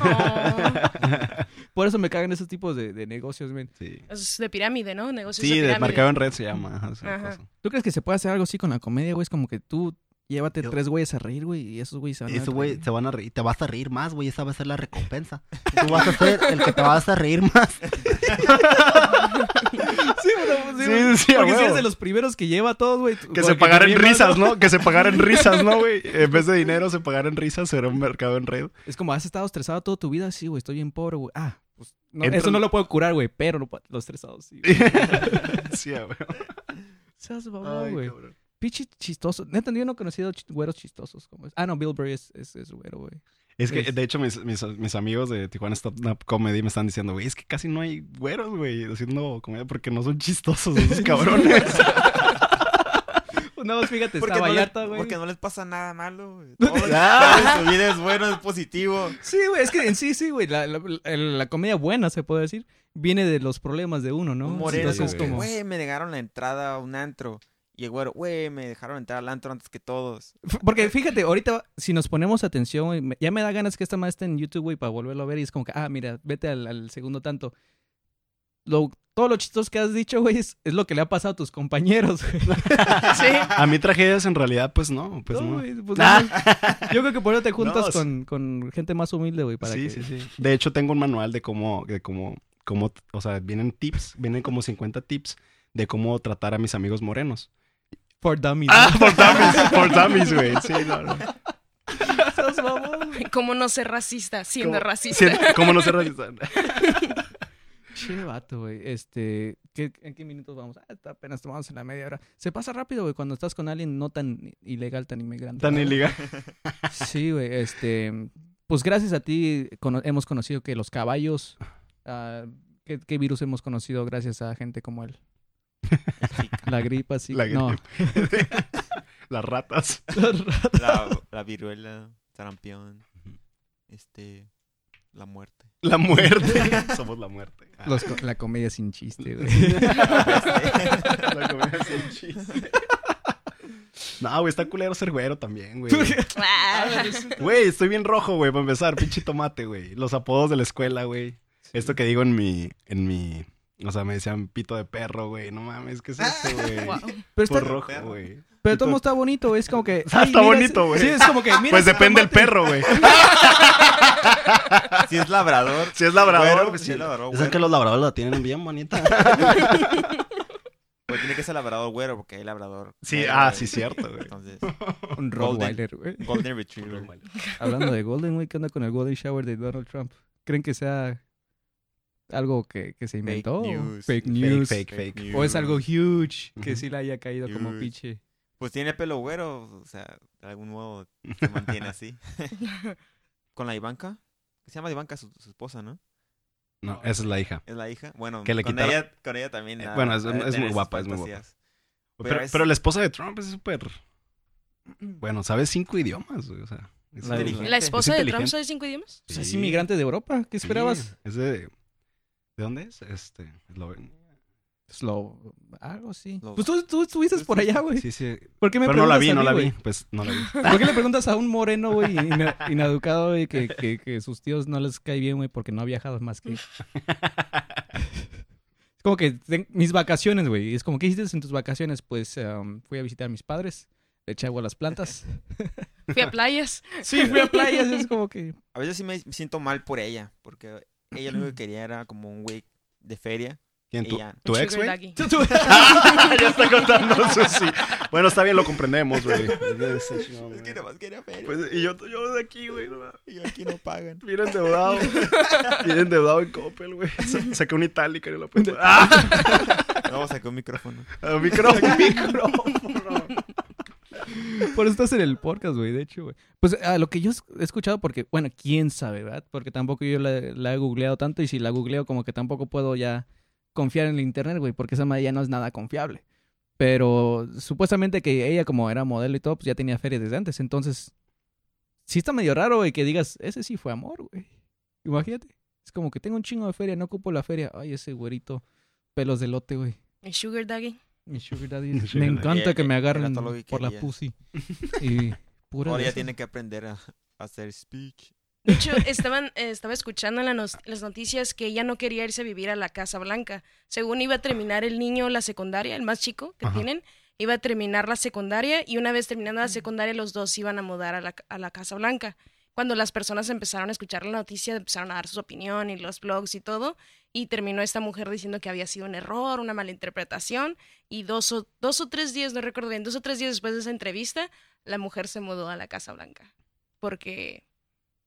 Oh, Por eso me cagan esos tipos de, de negocios, güey. Sí. es de pirámide, ¿no? Negocios Sí, de de pirámide. en red se llama. ajá, esa Ajá. cosa. ¿Tú crees que se puede hacer algo así con la comedia, güey? Es como que tú llévate Yo- tres güeyes a reír, güey, y esos güeyes se van a Eso, güey, reír. se van a reír. Te vas a reír más, güey. Esa va a ser la recompensa. Tú vas a ser el que te vas a reír más. Sí, pues, Sí, güey. sí, a Porque si eres de los primeros que lleva todo, güey. Que se pagaran risas, ¿no? Que se pagaran risas, ¿no, güey? En vez de dinero, se pagaran risas, era un mercado en red. Es como, has estado estresado toda tu vida, sí, güey, estoy bien pobre, güey. Ah, pues no, Entra- eso no lo puedo curar, güey, pero lo, pu- lo estresado, sí. güey. sí, a huevo. Seas Ay, güey. cabrón. Pichi chistoso. Neta, yo no he conocido ch- güeros chistosos. Como es. Ah, no, Bill Burry es, es, es güero, güey. Es que, Es- de hecho, mis, mis, mis amigos de Tijuana Stop Up Comedy me están diciendo, güey, es que casi no hay güeros, güey, haciendo comedia porque no son chistosos esos cabrones. Pues más, fíjate, Porque está no, Vallarta, güey. porque no les pasa nada malo, güey. Todo, Ah. su vida es bueno, es positivo. Sí, güey, es que en sí, sí, güey. La, la, la comedia buena, se puede decir, viene de los problemas de uno, ¿no? Moreno como güey, me negaron la entrada a un antro. Y el güero, güey, me dejaron entrar al antro antes que todos. Porque fíjate, ahorita si nos ponemos atención, ya me da ganas que esta más esté en YouTube, güey, para volverlo a ver. Y es como que, ah, mira, vete al, al segundo tanto. Lo, todo lo chistoso que has dicho, güey, es, es lo que le ha pasado a tus compañeros, güey. Sí. A mí tragedias en realidad, pues no, pues no. güey, pues, Ah. no. Yo creo que por eso te juntas No, sí. con, con gente más humilde, güey, para sí, que... sí, sí. De hecho, tengo un manual de cómo, de cómo, cómo, o sea, vienen tips, vienen como 50 tips de cómo tratar a mis amigos morenos. For dummies. Ah, por dummies, por dummies, güey. Sí, no, no. ¿Cómo no ser racista siendo ¿Cómo- racista? Sí, ¿Cómo no ser racista? Che, vato, güey. Este, ¿qué- ¿en qué minutos vamos? Ah, está apenas tomamos en la media hora. Se pasa rápido, güey, cuando estás con alguien no tan ilegal, tan inmigrante. Tan ilegal. Sí, güey, este, pues gracias a ti cono- hemos conocido que los caballos, ¿qué, qué virus hemos conocido gracias a gente como él? La gripa, sí. La No, Las ratas. La, la viruela, sarampión, este, la muerte. La muerte. Somos la muerte. Ah. Los la comedia sin chiste, güey. La comedia sin chiste. No, güey, está culero ser güero también, güey. Ah. Güey, estoy bien rojo, güey, para empezar. Pinche tomate, güey. Los apodos de la escuela, güey. Esto que digo en mi, en mi... O sea, me decían pito de perro, güey. No mames, ¿qué es eso, güey? Wow. Pero está, Por rojo, güey. pero todo está bonito, güey. Es como que. Ah, está mira bonito, güey. Sí, es como que. mira Pues depende del perro, güey. Si es labrador. Si es labrador, güero, pues si sí. es labrador, Es que los labradores la tienen bien bonita. pues tiene que ser labrador güero porque hay labrador. Sí, ah, güey. sí, cierto, güey. Entonces, Un Rottweiler, güey. Golden Retriever. Hablando de Golden, güey, ¿qué onda con el Golden Shower de Donald Trump? ¿Creen que sea algo que, que se inventó? news. Fake Fake, news. Fake, fake. O es algo huge que sí le haya caído como pinche. Pues tiene pelo güero, o sea, de algún modo se mantiene así. Con la Ivanka, que se llama Ivanka su, su esposa, ¿no? No, esa es la hija. Es la hija. Bueno, Que le con, quitaron- ella, con ella también. Eh, ha- bueno, es- es muy guapa, es muy guapa. Pero, Pero es- pero la esposa de Trump es súper... Bueno, sabe cinco idiomas, güey. O sea, es La- inteligente. ¿La esposa de Trump sabe cinco idiomas? Pues es Sí. inmigrante de Europa. ¿Qué Sí, esperabas? es de... ¿De dónde es? Este... Eslovenia. Slow. Algo así. Lo- Pues tú, tú estuviste por allá, güey. Sí, sí. ¿Por qué me Pero no la preguntas vi, a no la vi. Pues no la vi. ¿Por qué le preguntas a un moreno, güey, ina- inaeducado, güey, que, que, que sus tíos no les cae bien, güey, porque no ha viajado más que... Es como que mis vacaciones, güey. Es como, ¿qué hiciste en tus vacaciones? Pues um, fui a visitar a mis padres, le eché agua a las plantas. Fui a playas. Sí, fui a playas, es como que... A veces sí me siento mal por ella, porque ella lo único que quería era como un güey de feria. ¿Quién? ¿Tu, Ella. tu Un ex, güey? ya está contando eso, sí. Bueno, está bien, lo comprendemos, güey. Es que nomás quería feria. Pues, y yo, yo de aquí, güey. no y aquí no pagan. Bien endeudado. Bien endeudado en Coppel, güey. Sa- Saqué una itálica y no la puedo. ¡Ah! Vamos a sacar un micrófono. A micrófono. micrófono. Por eso estás en el podcast, güey, de hecho, güey. Pues a lo que yo he escuchado, porque, bueno, quién sabe, ¿verdad? Porque tampoco yo la, he googleado tanto y si la googleo como que tampoco puedo ya confiar en el internet, güey, porque esa madre ya no es nada confiable. Pero supuestamente que ella como era modelo y todo, pues ya tenía feria desde antes. Entonces, sí está medio raro, güey, que digas, ese sí fue amor, güey. Imagínate. Es como que tengo un chingo de feria, no ocupo la feria. Ay, ese güerito, pelos de lote, güey. El sugar daddy. Mi sugar daddy. Mi me daddy. encanta que me agarren que por la pussy. Y pura Ahora de ya tiene que aprender a, a hacer speech. De hecho, estaban, eh, estaba escuchando en la nos- las noticias que ella no quería irse a vivir a la Casa Blanca. Según iba a terminar el niño la secundaria, el más chico que Ajá. tienen, iba a terminar la secundaria y una vez terminando la secundaria los dos iban a mudar a la, a la Casa Blanca. Cuando las personas empezaron a escuchar la noticia, empezaron a dar su opinión y los blogs y todo, y terminó esta mujer diciendo que había sido un error, una malinterpretación, y dos o, dos o tres días, no recuerdo bien, dos o tres días después de esa entrevista, la mujer se mudó a la Casa Blanca. Porque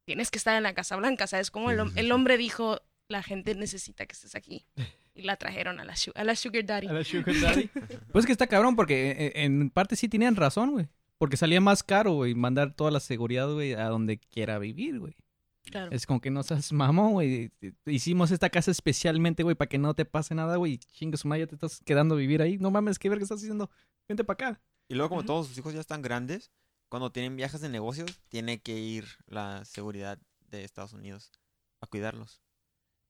tienes que estar en la Casa Blanca, ¿sabes? Como el, hombre dijo, la gente necesita que estés aquí. Y la trajeron a la, su- a la Sugar Daddy. A la Sugar Daddy. pues es que está cabrón, porque eh, en parte sí tenían razón, güey. Porque salía más caro, güey, mandar toda la seguridad, güey, a donde quiera vivir, güey. Claro. Es como que no seas mamón, güey. Hicimos esta casa especialmente, güey, para que no te pase nada, güey. Chingue su madre, ya te estás quedando a vivir ahí. No mames, ¿qué verga estás haciendo? Vente para acá. Y luego, como todos sus hijos ya están grandes, cuando tienen viajes de negocios, tiene que ir la seguridad de Estados Unidos a cuidarlos.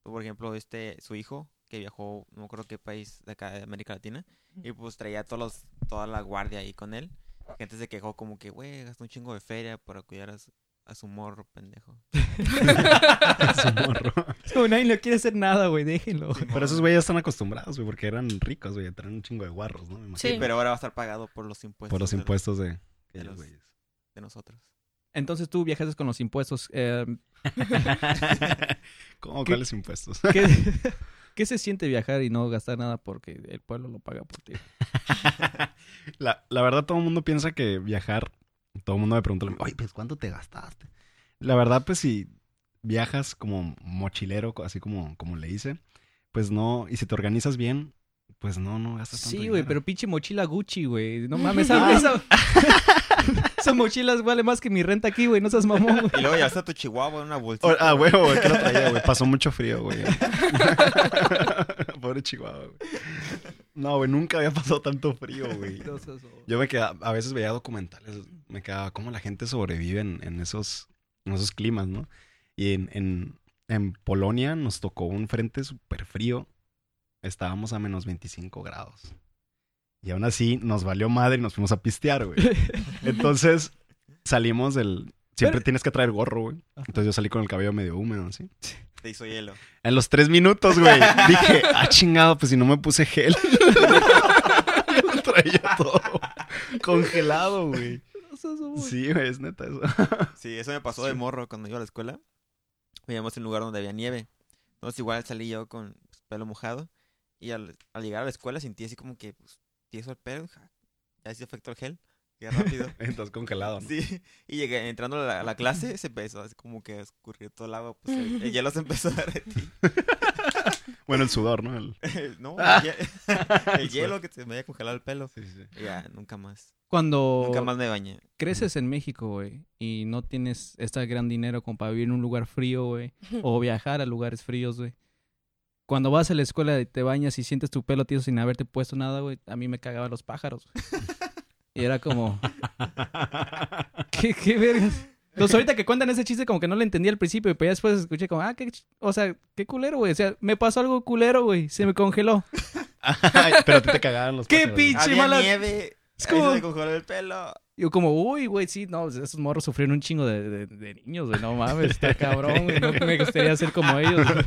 Por ejemplo, este, su hijo, que viajó, no acuerdo qué país de acá de América Latina, y pues traía todos los, toda la guardia ahí con él. Gente se quejó como que, güey, gastó un chingo de feria para cuidar a su, a su morro, pendejo. Su morro. Es como nadie le quiere hacer nada, güey, déjenlo. Pero esos güeyes están acostumbrados, güey, porque eran ricos, güey. Traen un chingo de guarros, ¿no? Me. Sí. Sí, pero ahora va a estar pagado por los impuestos. Por los impuestos de de los- güeyes. de nosotros. Entonces tú viajaste con los impuestos. eh, ¿Cómo? ¿Qué? ¿Cuáles impuestos? ¿qué, qué se siente viajar y no gastar nada porque el pueblo lo paga por ti? La, la verdad, todo el mundo piensa que viajar. Todo el mundo me pregunta, Oye, pues ¿cuánto te gastaste? La verdad, pues si viajas como mochilero, así como, como le hice, pues no, y si te organizas bien, pues no, no gastas tanto Sí, güey, pero pinche mochila Gucci, güey. No mames, esa, esa, esa mochila vale más que mi renta aquí, güey. No seas mamón, güey. Y luego llevaste a tu chihuahua en una bolsita. Ah, huevo, güey, que lo traía, güey. Pasó mucho frío, güey. Pobre Chihuahua, güey. No, güey, nunca había pasado tanto frío, güey. Yo me quedaba, a veces veía documentales, me quedaba cómo la gente sobrevive en, en esos, en esos climas, ¿no? Y en, en, en Polonia nos tocó un frente súper frío. Estábamos a menos 25 grados. Y aún así nos valió madre y nos fuimos a pistear, güey. Entonces salimos del... Siempre Pero- tienes que traer gorro, güey. Entonces yo salí con el cabello medio húmedo, así. Te hizo hielo. En los tres minutos, güey, dije, ah, chingado, pues si no me puse gel. Lo traía todo congelado, güey. Sí, güey, es neta eso. Sí, eso me pasó de morro cuando iba a la escuela. Vivíamos en un lugar donde había nieve. Entonces igual salí yo con pues, pelo mojado. Y al, al llegar a la escuela sentí así como que pues, tieso el pelo. ja, Ya se afectó el gel. Qué rápido. Estás congelado, ¿no? Sí, y llegué entrando a la, a la clase, se empezó así como que a escurrir todo el agua, pues el, el hielo se empezó a derretir. Bueno, el sudor, ¿no? El- no, Ah. el, hie- el hielo que se me había congelado el pelo. Sí, sí. Ya, nunca más. Cuando Nunca más me bañé. creces en México, güey, y no tienes este gran dinero como para vivir en un lugar frío, güey, o viajar a lugares fríos, güey. Cuando vas a la escuela y te bañas y sientes tu pelo tieso sin haberte puesto nada, güey, a mí me cagaban los pájaros. güey. Y era como, ¿qué, qué vergas? Entonces ahorita que cuentan ese chiste como que no lo entendí al principio, pero ya después escuché como, ah, qué, ch- o sea, qué culero, güey. O sea, me pasó algo culero, güey. Se me congeló. Ay, pero a ti te cagaban los ¡Qué pájaros, pinche Había mala- nieve. Es ahí se como- me congeló el pelo. Y yo como, uy, güey, sí, no, pues, esos morros sufrieron un chingo de, de- de niños, güey. No mames, está cabrón, güey. No me gustaría ser como ellos. güey.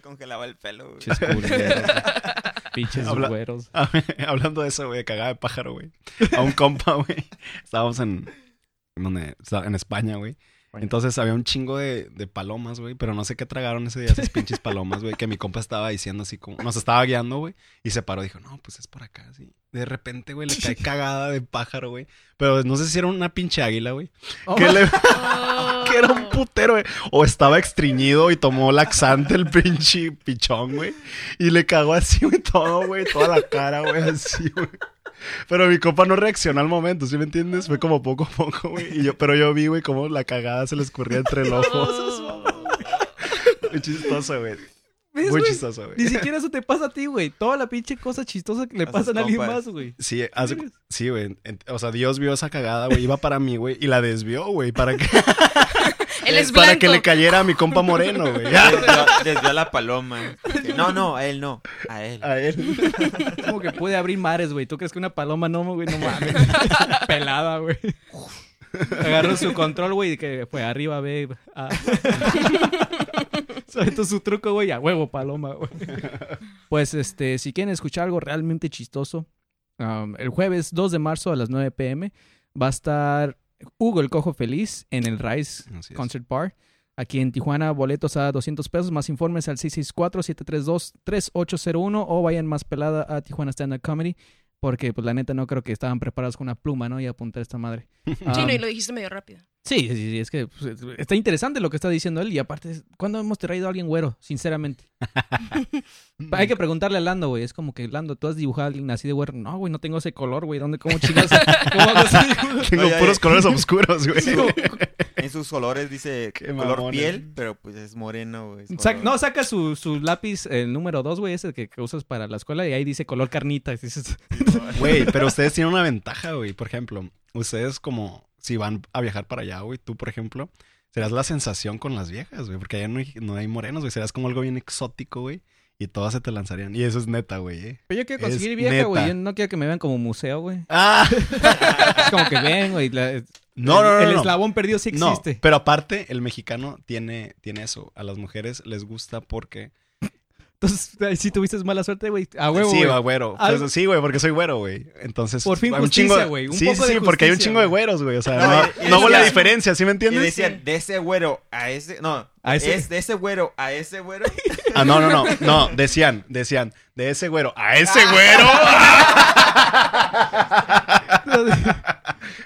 Congelaba el pelo. güey. Pinches culeros. Pinches Habla- güeros. Hablando de eso, güey, cagada de pájaro, güey. A un compa, güey. Estábamos en. ¿en ¿Dónde? Está- En España, güey. Entonces había un chingo de, de palomas, güey. Pero no sé qué tragaron ese día esas pinches palomas, güey. Que mi compa estaba diciendo así como. Nos estaba guiando, güey. Y se paró dijo, no, pues es por acá, sí. De repente, güey, le cae cagada de pájaro, güey. Pero no sé si era una pinche águila, güey. Oh, Que, le- Oh. que era un putero, güey. O estaba extriñido y tomó laxante el pinche pichón, güey. Y le cagó así, güey, todo, güey. Toda la cara, güey, así, güey. Pero mi compa no reaccionó al momento, ¿sí me entiendes? Fue como poco a poco, güey. Y yo, pero yo vi, güey, cómo la cagada se le escurría entre el ojo. Muy chistoso, güey. ¿Ves, Muy güey? chistoso, güey. Ni siquiera eso te pasa a ti, güey. Toda la pinche cosa chistosa que le pasa a alguien compas. más, güey. Sí, hace- sí, güey. En- O sea, Dios vio esa cagada, güey. Iba para mí, güey. Y la desvió, güey. Para que, Él es para blanco. que le cayera a mi compa moreno, güey. Desvió, desvió a la paloma. No, no, a él no. A él. A él. Como que puede abrir mares, güey. ¿Tú crees que una paloma no, güey? No mames. Pelada, güey. Agarró su control, güey, y que fue arriba, ve. Ah. Suelto su truco, güey, a huevo, paloma, güey. Pues, este, si quieren escuchar algo realmente chistoso, um, el jueves 2 de marzo a las 9 pm va a estar Hugo el Cojo Feliz en el es. Concert Bar. Aquí en Tijuana, boletos a 200 pesos. Más informes al 664-732-3801 o vayan más pelada a Tijuana Stand Up Comedy. Porque, pues, la neta, no creo que estaban preparados con una pluma, ¿no? Y apuntar esta madre. Sí, no, y Um, lo dijiste medio rápido. Sí, sí, sí, es que pues, está interesante lo que está diciendo él y aparte, ¿cuándo hemos traído a alguien güero? Sinceramente. Hay que preguntarle a Lando, güey, es como que Lando, ¿tú has dibujado a alguien así de güero? No, güey, no tengo ese color, güey, ¿dónde, cómo chingas? ¿Cómo hago así? Tengo Oye, puros oye. colores oscuros, güey. En sus colores dice Qué color mamones. piel, pero pues es moreno, güey. no, saca su, su lápiz, el número dos, güey, ese que, que usas para la escuela y ahí dice color carnita. Güey, pero ustedes tienen una ventaja, güey. Por ejemplo, ustedes como si van a viajar para allá, güey, tú, por ejemplo, serás la sensación con las viejas, güey, porque allá no hay, no hay morenos, güey. Serás como algo bien exótico, güey. Y todas se te lanzarían. Y eso es neta, güey, eh. Pero yo quiero Es conseguir vieja, güey, yo no quiero que me vean como museo, güey. ¡Ah! Es como que ven, güey, la- No, el, no, no. el no. eslabón perdido sí No, existe. pero aparte, el mexicano tiene, tiene eso. A las mujeres les gusta porque... Entonces, ahí sí tuviste mala suerte, güey. A huevo, sí, güey. va, güero. Pues, sí, güey, porque soy güero, güey. Entonces... Por fin justicia, chingo- güey, un Sí, poco sí, de porque hay un chingo de güeros, güey. O sea, No, no, y- y la diferencia, ¿sí me Y entiendes? decía, de ese güero a ese... No, A ese- es de ese güero a ese güero. Ah, no, no, no, no, decían, decían, de ese güero a ese güero.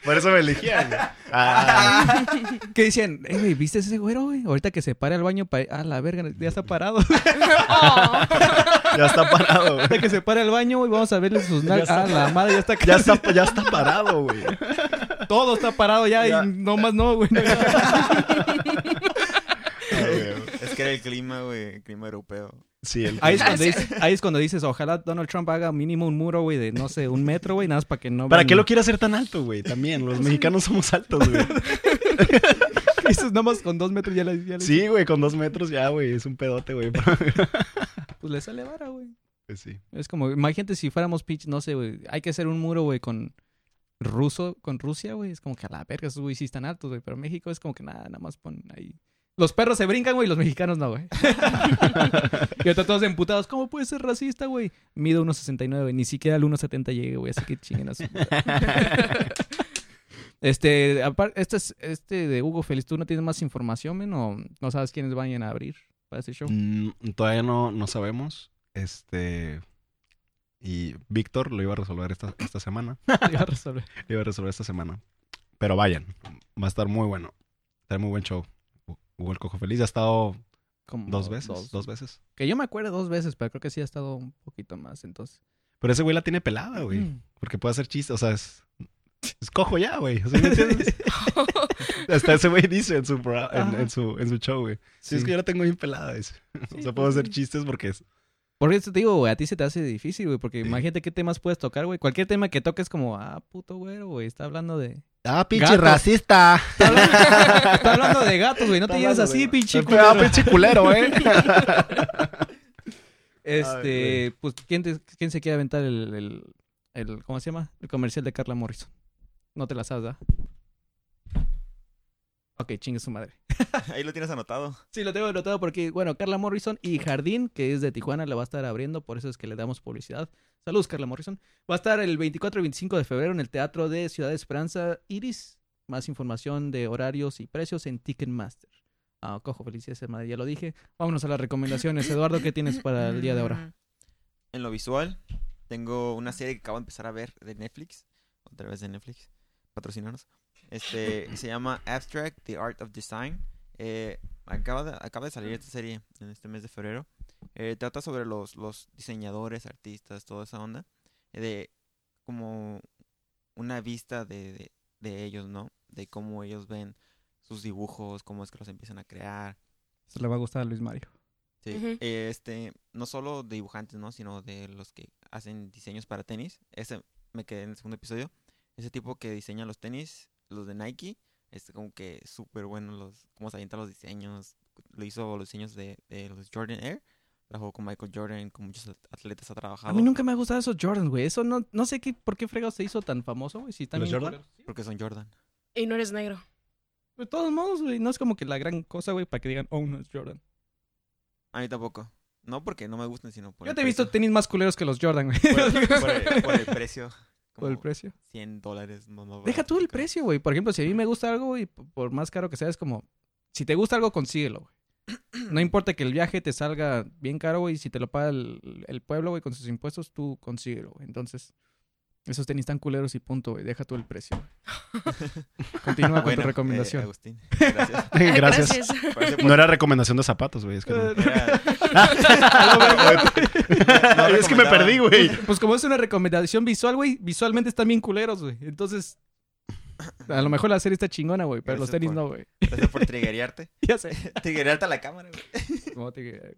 Por eso me elegían. Ah, ¿Qué decían? Eh, güey, ¿viste ese güero, güey? Ahorita que se pare al baño, pa... ah, la verga, ya está parado. Oh. ya está parado, güey. Ahorita que se pare al baño, güey, vamos a verle sus nalgas. Ah, la madre ya está Ya casi- está, ya está parado, güey. Todo está parado ya, Ya. y no más no, güey. es que era el clima, güey. El clima europeo. Sí, el- Ahí es, cuando dices, ahí es cuando dices, ojalá Donald Trump haga mínimo un muro, güey, de no sé, un metro, güey, nada más para que no. ¿Para qué lo quiere hacer tan alto, güey? También, los mexicanos somos altos, güey. Dices, nada más con dos metros ya le. Ya Sí, güey, con dos metros ya, güey, es un pedote, güey. Pues le sale vara, güey. Pues sí. Es como, imagínate si fuéramos pitch, no sé, güey. Hay que hacer un muro, güey, con ruso, con Rusia, güey. Es como que a la verga, esos güey sí están altos, güey. Pero México es como que nada, nada más ponen ahí. Los perros se brincan, güey, los mexicanos no, güey. y ahorita todos emputados. ¿Cómo puede ser racista, güey? Mido 1.69, güey. Ni siquiera al 1.70 llegue, güey. Así que chinguen a su madre. Este, aparte, este, es- este de Hugo Félix, ¿tú no tienes más información, men? ¿O no sabes quiénes vayan a abrir para ese show? Mm, todavía no, no sabemos. Este. Y Víctor lo iba a resolver esta, esta semana. Ya resolver. Lo iba a resolver esta semana. Pero vayan, va a estar muy bueno. Va a estar muy buen show. El Cojo Feliz ya ha estado Como dos veces. Dos. veces. Que yo me acuerdo dos veces, pero creo que sí ha estado un poquito más, entonces. Pero ese güey la tiene pelada, güey. Mm. Porque puede hacer chistes. O sea, es. Es cojo ya, güey. O sea, ¿me entiendes? Hasta ese güey dice en su, en, en su, en su show, güey. Sí, es que yo la tengo bien pelada. Dice. o sea, puedo hacer chistes porque es. Por eso te digo, güey, a ti se te hace difícil, güey, porque Sí. imagínate qué temas puedes tocar, güey. Cualquier tema que toques como, ah, puto güero, güey, está hablando de... Ah, pinche racista. Está hablando, está hablando de gatos, güey, no te lleves así, pinche Ah, culero. pinche culero, eh. Este, pues, ¿quién, te- quién se quiere aventar el, el, el- ¿cómo se llama? El comercial de Carla Morrison. No te la sabes, ¿verdad? Ok, chingue su madre. Ahí lo tienes anotado. Sí, lo tengo anotado porque, bueno, Carla Morrison y Jardín, que es de Tijuana, la va a estar abriendo, por eso es que le damos publicidad. Saludos, Carla Morrison. Va a estar el 24 y 25 de febrero en el Teatro de Ciudad de Esperanza, Iris. Más información de horarios y precios en Ticketmaster. Ah, cojo, felicidades, madre, ya lo dije. Vámonos a las recomendaciones. Eduardo, ¿qué tienes para el día de ahora? En lo visual, tengo una serie que acabo de empezar a ver de Netflix. Otra vez de Netflix. Patrocinanos. Este, se llama Abstract, The Art of Design. Eh, acaba, de, acaba de salir esta serie en este mes de febrero. Eh, trata sobre los, los diseñadores, artistas, toda esa onda. eh, de como una vista de, de, de ellos, ¿no? De cómo ellos ven sus dibujos, cómo es que los empiezan a crear. Se le va a gustar a Luis Mario. Sí, eh, este, no solo de dibujantes, ¿no? Sino de los que hacen diseños para tenis. Ese me quedé en el segundo episodio. Ese tipo que diseña los tenis, los de Nike, es como que súper bueno los, cómo se avientan los diseños. Lo hizo los diseños de, de los Jordan Air. Trabajó con Michael Jordan, con muchos atletas ha trabajado. A mí nunca me ha gustado esos Jordans, güey. Eso no, no sé qué, por qué fregado se hizo tan famoso, güey. Si están ¿Los Jordan? Porque son Jordan. Y no eres negro. De todos modos, güey, no es como que la gran cosa, güey, para que digan, oh, no es Jordan. A mí tampoco. No porque no me gusten, sino por Yo el te he visto precio. tenis más culeros que los Jordan, güey. Por el, por el- por el precio. Por el como precio. 100 dólares. No, no Deja tú el precio, güey. Por ejemplo, si a mí me gusta algo, p- por más caro que sea, es como, si te gusta algo, consíguelo, güey. No importa que el viaje te salga bien caro, güey, si te lo paga el, el pueblo, güey, con sus impuestos, tú consíguelo, güey. Entonces, esos tenis tan culeros y punto, güey. Deja tú el precio, güey. Continúa con Bueno, tu eh, recomendación. Agustín, gracias. Ay, Gracias. Parece No era recomendación de zapatos, güey. Es que, no. Era- Ay, es que me perdí, güey. Pues como es una recomendación visual, güey, visualmente están bien culeros, güey. Entonces, a lo mejor la serie está chingona, güey, pero los Gracias tenis por- no, güey. Gracias por triggerearte. ya sé. Triggerearte a la cámara, güey. Te-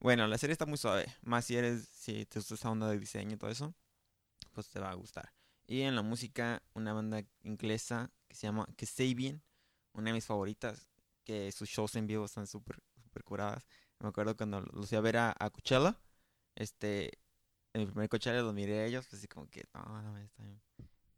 Bueno, la serie está muy suave. Más si eres, si te gusta esa onda de diseño y todo eso, pues te va a gustar. Y en la música, una banda inglesa que se llama Kasabian, una de mis favoritas, que sus shows en vivo están súper, súper curadas. Me acuerdo cuando los fui a ver a, a Coachella, este, en mi primer Coachella los miré a ellos, pues así como que, no, no, está bien.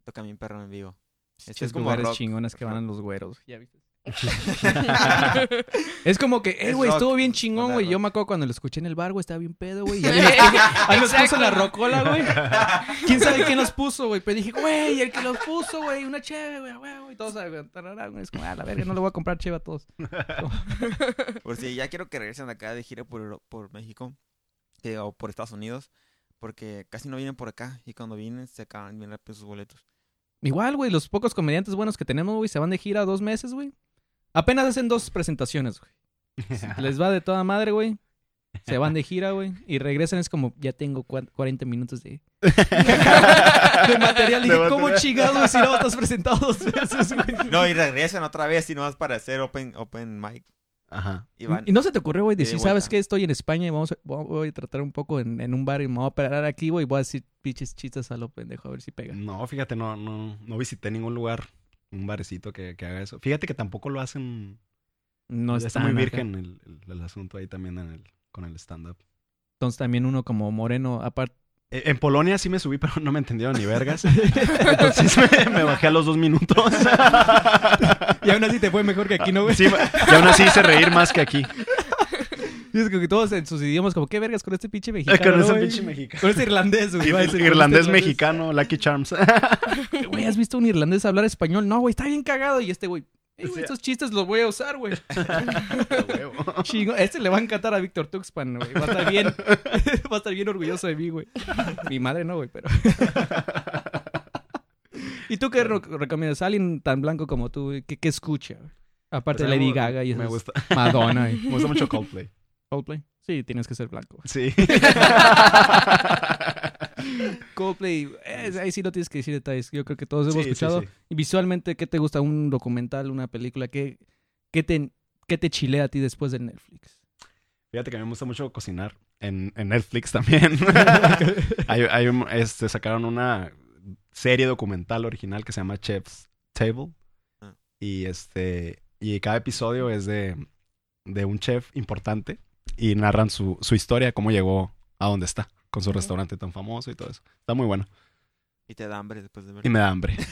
Toca mi perro en vivo. Este es como lugares rock, chingones que van a los güeros. ¿Ya viste? Es como que, eh, güey, estuvo bien chingón, güey. Yo me acuerdo cuando lo escuché en el bar, güey, estaba bien pedo, güey. Y alguien nos puso, la rocola, güey. ¿Quién sabe quién los puso, güey? Pero dije, güey, el que los puso, güey, una cheve, güey, güey, güey. Y todos, güey. Es como, ah, la verga, no le voy a comprar cheve a todos. Por si ya quiero que regresen acá de gira por, por México o por Estados Unidos. Porque casi no vienen por acá. Y cuando vienen se acaban bien rápido sus boletos. Igual, güey, los pocos comediantes buenos que tenemos, güey, se van de gira dos meses, güey. Apenas hacen dos presentaciones, güey. Les va de toda madre, güey. Se van de gira, güey. Y regresan, es como, ya tengo cua- 40 minutos de, de material. Dije, ¿cómo chingados si no estás presentado dos veces, güey? No, y regresan otra vez y no más para hacer open, open mic. Ajá. Y van. ¿Y no se te ocurrió, güey, de decir, sabes que estoy en España y vamos a, voy voy a tratar un poco en, en un bar y me voy a parar aquí, güey, y voy a decir pinches chistes a lo pendejo, a ver si pega? No, fíjate, no, no, no visité ningún lugar, un barecito que, que haga eso. Fíjate que tampoco lo hacen. No está, está muy virgen el, el- el asunto ahí también en el, con el stand-up. Entonces también uno como moreno, aparte... En Polonia sí me subí, pero no me entendieron ni vergas. Entonces me, me bajé a los dos minutos. Y aún así te fue mejor que aquí, ¿no, güey? Sí, y aún así hice reír más que aquí. Y es que todos en sus idiomas como, ¿qué vergas con este pinche mexicano, Con ese güey? pinche mexicano. Con este irlandés, güey. Irlandés mexicano, Lucky Charms. Güey, ¿has visto un irlandés hablar español? No, güey, está bien cagado. Y este, güey, "Ey, güey, estos chistes los voy a usar, güey. Chingo. Este le va a encantar a Víctor Tuxpan, güey. Va a estar bien. va a estar bien orgulloso de mí, güey. Mi madre no, güey, pero. ¿Y tú qué recomiendas? A alguien tan blanco como tú, ¿qué, qué escucha? Aparte de Pues Lady me- Gaga y Me esas- gusta, Madonna y me gusta mucho Coldplay. Coldplay. Sí, tienes que ser blanco. Sí. Coldplay, eh, ahí sí no tienes que decir detalles. Yo creo que todos hemos Sí, escuchado. sí. Y visualmente, ¿qué te gusta? ¿Un documental, una película? ¿Qué, qué, te, qué te chilea a ti después de Netflix? Fíjate que a mí me gusta mucho cocinar. En, en Netflix también. hay, hay un- este, sacaron una serie documental original que se llama Chef's Table. Ah. Y este. Y cada episodio es de, de un chef importante. Y narran su, su historia, cómo llegó a donde está. Con su restaurante tan famoso y todo eso. Está muy bueno. Y te da hambre después de ver. Y me da hambre.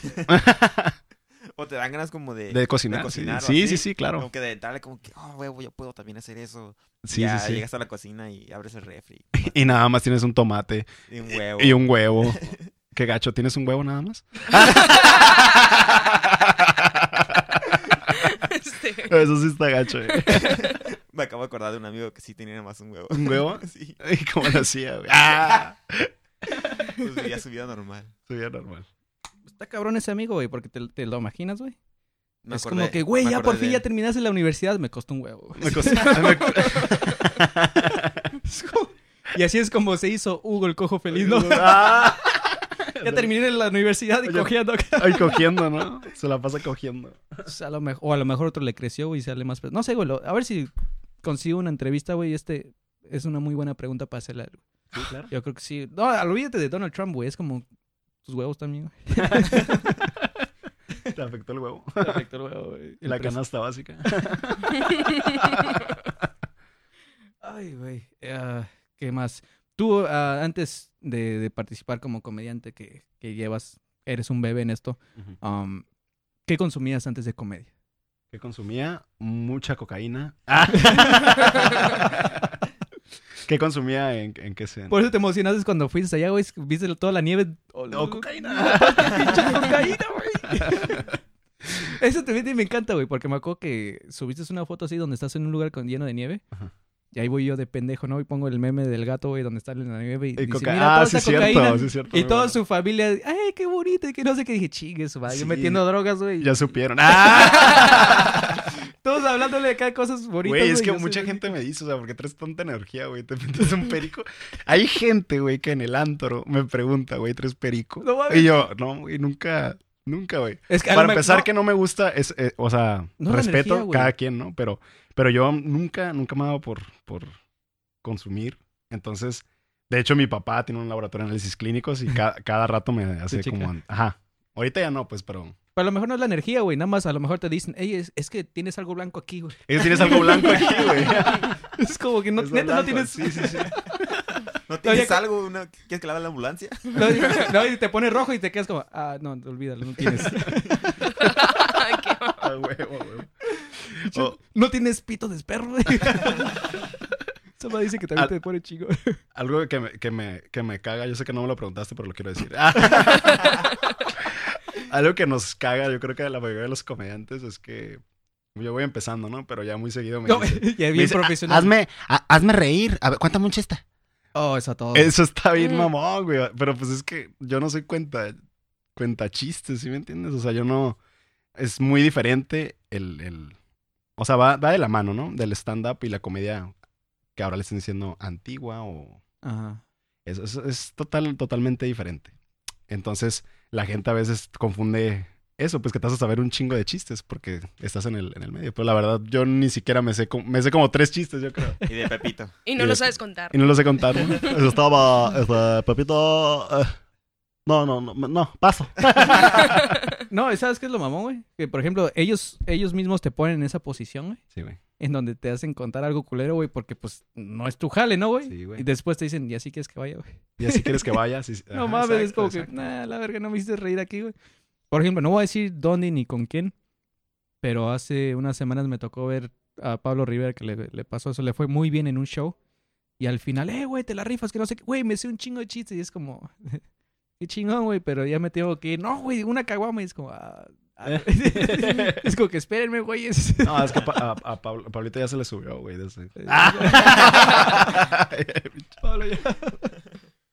O te dan ganas como de. de cocinar. cocinar sí, sí, sí, sí, claro. Como que de entrarle como que, oh, huevo, yo puedo también hacer eso. Sí, ya sí, sí. llegas a la cocina y abres el refri. Y nada más tienes un tomate Y un huevo. y un huevo. Qué gacho, ¿tienes un huevo nada más? Este, Eso sí está gacho, eh. Me acabo de acordar de un amigo que sí tenía más un huevo. ¿Un huevo? Sí. Ay, ¿Cómo lo hacía, güey? ¡Ah! Pues vivía su vida normal. Subía normal. Está cabrón ese amigo, güey, porque te, te lo imaginas, güey. Me Es acordé- como que, güey, ya por fin ya terminaste la universidad, me costó un huevo. Me costó- y así es como se hizo Hugo el cojo feliz, ¿no? Ah. Ya terminé la universidad y Oye. cogiendo. Ay, cogiendo, ¿no? Se la pasa cogiendo. Pues, a lo mejor, o a lo mejor otro le creció, güey, y sale más... No sé, güey, lo- a ver si consigo una entrevista, güey, este... Es una muy buena pregunta para hacerle algo. Sí, claro. Yo creo que sí. No, olvídate de Donald Trump, güey. Es como tus huevos también, güey. Te afectó el huevo. Perfecto, el huevo, güey. El La canasta básica. Ay, güey. Ah, ¿Qué más? Tú, ah, antes de, de participar como comediante que, que llevas, eres un bebé en esto, um, ¿qué consumías antes de comedia? Que consumía mucha cocaína. ¿Qué consumía en, en qué se? Por eso te emocionaste cuando fuiste allá, güey. Viste toda la nieve. Oh, No, cocaína. pinche cocaína, güey. Eso también me encanta, güey, porque me acuerdo que subiste una foto así donde estás en un lugar con lleno de nieve. Ajá. Y ahí voy yo de pendejo, ¿no? Y pongo el meme del gato, güey, donde está en la nieve y, Y dice, mira, ah, toda sí, esta es cocaína. cierto, sí, es cierto. Y toda su familia, ay, qué bonito, y que no sé qué. Dije, chingue su madre, yo metiendo drogas, güey. Ya supieron. ¡Ah! Todos hablándole de cosas bonitas, Güey, es que mucha gente me dice, o sea, porque traes tanta energía, güey, te metes un perico. Hay gente, güey, que en el antro me pregunta, güey, ¿tres perico? No y yo, no, güey, nunca, nunca, güey. Es que a Para empezar, no, que no me gusta, es, eh, o sea, No respeto energía, cada quien, ¿no? Pero, pero yo nunca, nunca me he dado por, por consumir. Entonces, de hecho, mi papá tiene un laboratorio de análisis clínicos y ca- cada rato me hace como, ajá. Ahorita ya no, pues, pero... Pero a lo mejor no es la energía, güey. Nada más a lo mejor te dicen, ey, es, es que tienes algo blanco aquí, güey. Es que tienes algo blanco aquí, güey. Es como que no, neta no tienes... Sí, sí, sí. ¿No tienes algo? Una... ¿Quieres que la haga la ambulancia? No, no, y te pone rojo y te quedas como, ah, no, olvídalo, no tienes. Ay, qué mal. A huevo, huevo. O- No tienes pito de perro, güey. Eso me dice que también Al- te pone chico. Algo que me, que, me, que me caga, yo sé que no me lo preguntaste, pero lo quiero decir. Algo que nos caga, yo creo que a la mayoría de los comediantes es que yo voy empezando, ¿no? Pero ya muy seguido me No, dicen, ya me bien dice, profesional. Hazme, ha- hazme reír. A ver, cuéntame un chiste. Oh, eso a todo. Eso está bien Mm. mamón, güey. Pero pues es que yo no soy cuenta, cuenta chistes, ¿sí me entiendes? O sea, yo no... Es muy diferente el... el... O sea, va, va de la mano, ¿no? Del stand-up y la comedia que ahora le están diciendo antigua o... Ajá. Es, es, es total, totalmente diferente. Entonces, la gente a veces confunde eso, pues que te vas a saber un chingo de chistes porque estás en el, en el medio. Pero la verdad, yo ni siquiera me sé, como- me sé como tres chistes, yo creo. Y de Pepito. Y no Y lo de- sabes contar. Y no lo sé contar. ¿no? Eso estaba, este, Pepito... eh, no, no, no, no, paso. No, ¿sabes qué es lo mamón, güey? Que, por ejemplo, ellos, ellos mismos te ponen en esa posición, güey. Sí, güey. En donde te hacen contar algo culero, güey, porque, pues, no es tu jale, ¿no, güey? Sí, güey. y después te dicen, ¿y así quieres que vaya, güey? Y así quieres que vayas. y- No Ajá, mames, es exacto, como que, nah, la verga, no me hiciste reír aquí, güey. Por ejemplo, no voy a decir dónde ni con quién, pero hace unas semanas me tocó ver a Pablo Rivera que le, le pasó eso, le fue muy bien en un show. Y al final, eh, güey, te la rifas, que no sé qué, güey, me sé un chingo de chistes. Y es como, qué chingón, güey, pero ya me tengo que ir. No, güey, una caguama. Y es como, ah, ah. es como que espérenme, güey. No, es que a, a- a Pablo- a Pablito ya se le subió, güey. Pablo, ya.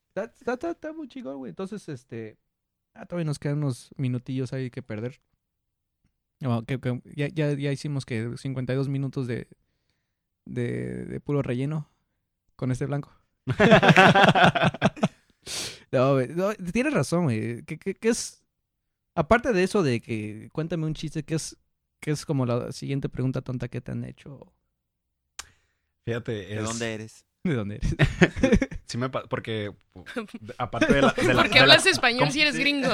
Está, está, está- está muy chingón, güey. Entonces, este. Ah, todavía nos quedan unos minutillos ahí que perder. No, que- que ya, ya, ya hicimos que 52 minutos de, de, de puro relleno con este blanco. No, tienes razón, güey. ¿Qué, qué, qué es? Aparte de eso de que cuéntame un chiste, ¿qué es, qué es como la siguiente pregunta tonta que te han hecho? Fíjate, ¿De dónde eres? ¿De dónde eres? Sí me porque aparte de la, de la- ¿Por de qué la- hablas español ¿Cómo? si eres gringo?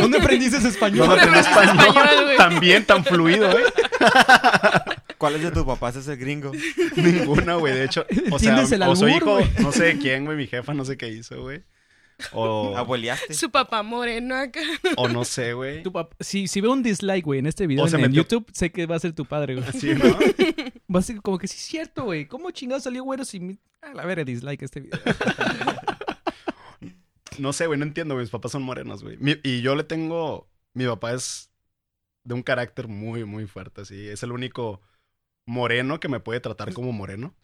¿Dónde aprendiste español? Aprendí aprendes español, español, también tan fluido, ¿eh? ¿Cuáles de tus papás es el gringo? Ninguna, güey. De hecho, o sea, ¿Entiendes el o su albur, hijo, no sé de quién, güey, mi jefa, no sé qué hizo, güey. O, Abueleaste. Su papá moreno acá. o no sé, güey. Si, si veo un dislike, güey, en este video O en, YouTube, sé que va a ser tu padre, güey. Sí, ¿no? Va a ser como que sí es cierto, güey. ¿Cómo chingado salió güero si... mi- A la verga, dislike este video. No sé, güey, no entiendo, güey. Mis papás son morenos, güey. Y yo le tengo. Mi papá es de un carácter muy, muy fuerte, así. Es el único moreno que me puede tratar como moreno.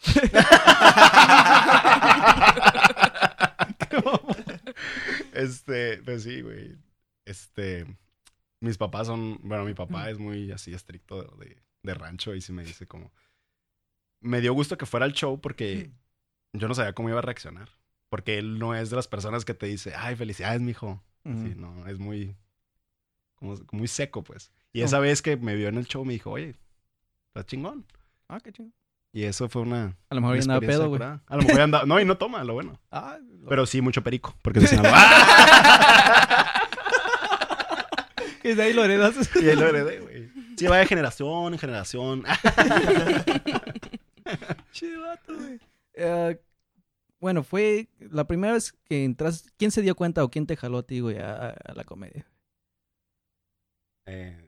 Este, pues sí, güey. Este. Mis papás son. Bueno, mi papá es muy así estricto de, de rancho y sí me dice como. Me dio gusto que fuera al show porque yo no sabía cómo iba a reaccionar. Porque él no es de las personas que te dice, ay, felicidades, mijo. Sí, no, es muy, como, muy seco, pues. Y esa vez que me vio en el show me dijo, oye, está chingón. Ah, qué chingo. Y eso fue una. A lo mejor andaba pedo, güey. A lo mejor andaba. No, y no toma, lo bueno. Ah, lo- Pero sí, mucho perico. Porque es de Sinaloa. que de ahí lo heredas. y ahí lo heredé, güey. Sí, va de generación en generación. Chido vato, güey. Eh, bueno, fue la primera vez que entras. ¿Quién se dio cuenta o quién te jaló a ti, güey, a, a la comedia? Eh,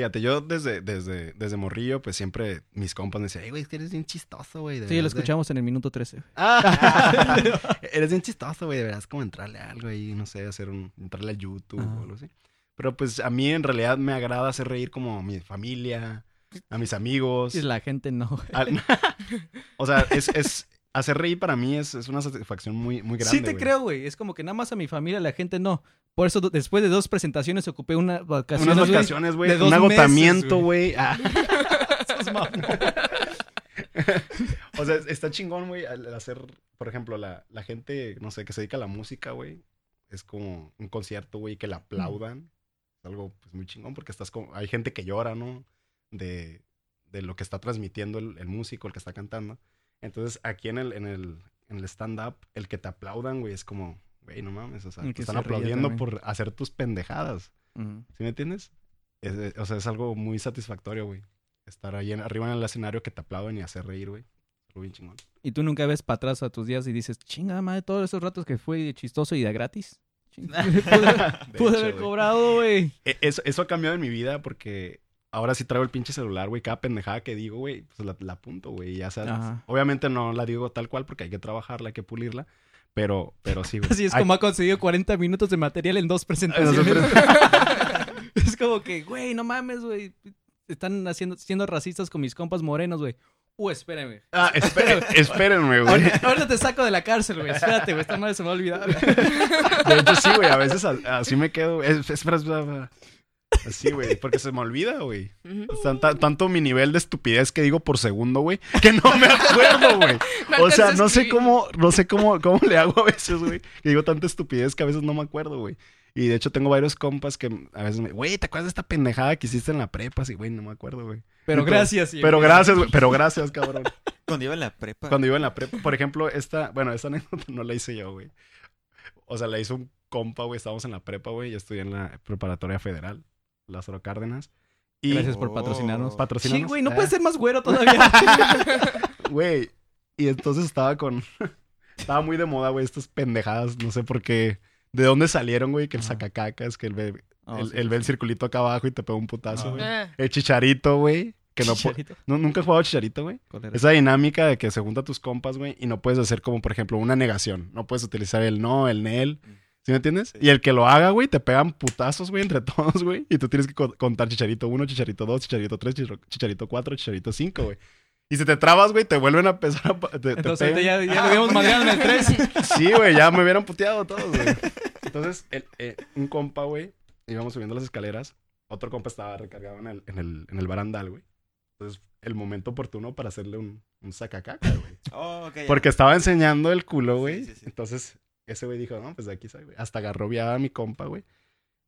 fíjate, yo desde, desde, desde morrillo, pues siempre mis compas me decían, Ay, güey, es que eres bien chistoso, güey. Sí, lo deberías de- escuchamos en el minuto 13. Ah. Eres bien chistoso, güey. Deberás como entrarle a algo ahí. no sé, hacer un, entrarle a YouTube Ajá. o algo así. Pero pues a mí en realidad me agrada hacer reír como a mi familia, a mis amigos. Y la gente no. al- o sea, es, es hacer reír para mí es, es una satisfacción muy, muy grande. sí te güey. creo, güey. Es como que nada más a mi familia, la gente no. Por eso después de dos presentaciones ocupé una vacación. Unas vacaciones, güey. Un agotamiento, güey. Ah. o sea, está chingón, güey, al hacer, por ejemplo, la, la gente, no sé, que se dedica a la música, güey. Es como un concierto, güey, que la aplaudan. Es algo pues, muy chingón porque estás como... Hay gente que llora, ¿no? De, de lo que está transmitiendo el, el músico, el que está cantando. Entonces, aquí en el, en el, en el stand-up, el que te aplaudan, güey, es como... Güey, no mames, o sea, te están se aplaudiendo por hacer tus pendejadas. Ujú. ¿Sí me entiendes? Es- es- o sea, es algo muy satisfactorio, güey. Estar ahí en- arriba en el escenario que te aplauden y hacer reír, güey. Algo bien chingón. Y tú nunca ves para atrás a tus días y dices, chinga madre, todos esos ratos que fue chistoso y de gratis. Pude, haber cobrado, güey. E- Eso, eso ha cambiado en mi vida porque ahora sí traigo el pinche celular, güey. Cada pendejada que digo, güey, pues la, la apunto, güey. Ya sabes. Ajá. Obviamente no la digo tal cual porque hay que trabajarla, hay que pulirla. Pero, pero sí, güey. Así es como ha conseguido 40 minutos de material en dos presentaciones. es como que, güey, no mames, güey. Están haciendo, siendo racistas con mis compas morenos, güey. Uh, espérame. Ah, esperen- espérenme, güey. Ahorita, ahorita te saco de la cárcel, güey. Espérate, güey. Esta madre se me va a olvidar. De hecho, sí, güey. A veces así me quedo. Es- espera, espera, espera. Así, güey. Porque se me olvida, güey. Es tanta- tanto mi nivel de estupidez que digo por segundo, güey, que no me acuerdo, güey. No O sea, no sé cómo, no sé cómo, cómo le hago a veces, güey. Que digo tanta estupidez que a veces no me acuerdo, güey. Y de hecho tengo varios compas que a veces me, güey, ¿te acuerdas de esta pendejada que hiciste en la prepa? Sí, güey, no me acuerdo, güey. Pero Entonces- gracias. Pero gracias, güey. Pero gracias, cabrón. Cuando iba en la prepa. Cuando iba en la prepa, por ejemplo, esta, bueno, esta anécdota no la hice yo, güey. O sea, la hizo un compa, güey. Estábamos en la prepa, güey. Yo estudié en la preparatoria federal, Lázaro Cárdenas. Y, Gracias por Oh. patrocinarnos. Patrocínanos. Sí, güey, no Ah. puede ser más güero todavía. Güey. Y entonces estaba con. estaba muy de moda, güey, estas pendejadas. No sé por qué. ¿De dónde salieron, güey? Que el Ajá. sacacacas, que el ve, Oh, el, sí, el sí, ve el sí. circulito acá abajo y te pega un putazo, Ah. güey. Ah, El chicharito, güey. Que no, no Nunca he jugado chicharito, güey. Esa dinámica de que se junta tus compas, güey, y no puedes hacer como, por ejemplo, una negación. No puedes utilizar el no, el nel. ¿Sí me entiendes? Sí. Y el que lo haga, güey, te pegan putazos, güey, entre todos, güey. Y tú tienes que co- contar chicharito 1, chicharito 2, chicharito 3, chicharito 4, chicharito 5, güey. Y si te trabas, güey, te vuelven a empezar a... Te, Entonces ya, ya lo habíamos madreado en el 3. Sí, güey, ya me hubieran puteado todos, güey. Entonces, el- eh, un compa, güey, íbamos subiendo las escaleras. Otro compa estaba recargado en el, en el, en el barandal, güey. Entonces, el momento oportuno para hacerle un, un sacacaca, güey. Oh, ok, ya. Porque estaba enseñando el culo, Sí, güey. sí, sí. Entonces, ese güey dijo, no, pues de aquí soy, güey. Hasta agarró viada a mi compa, güey.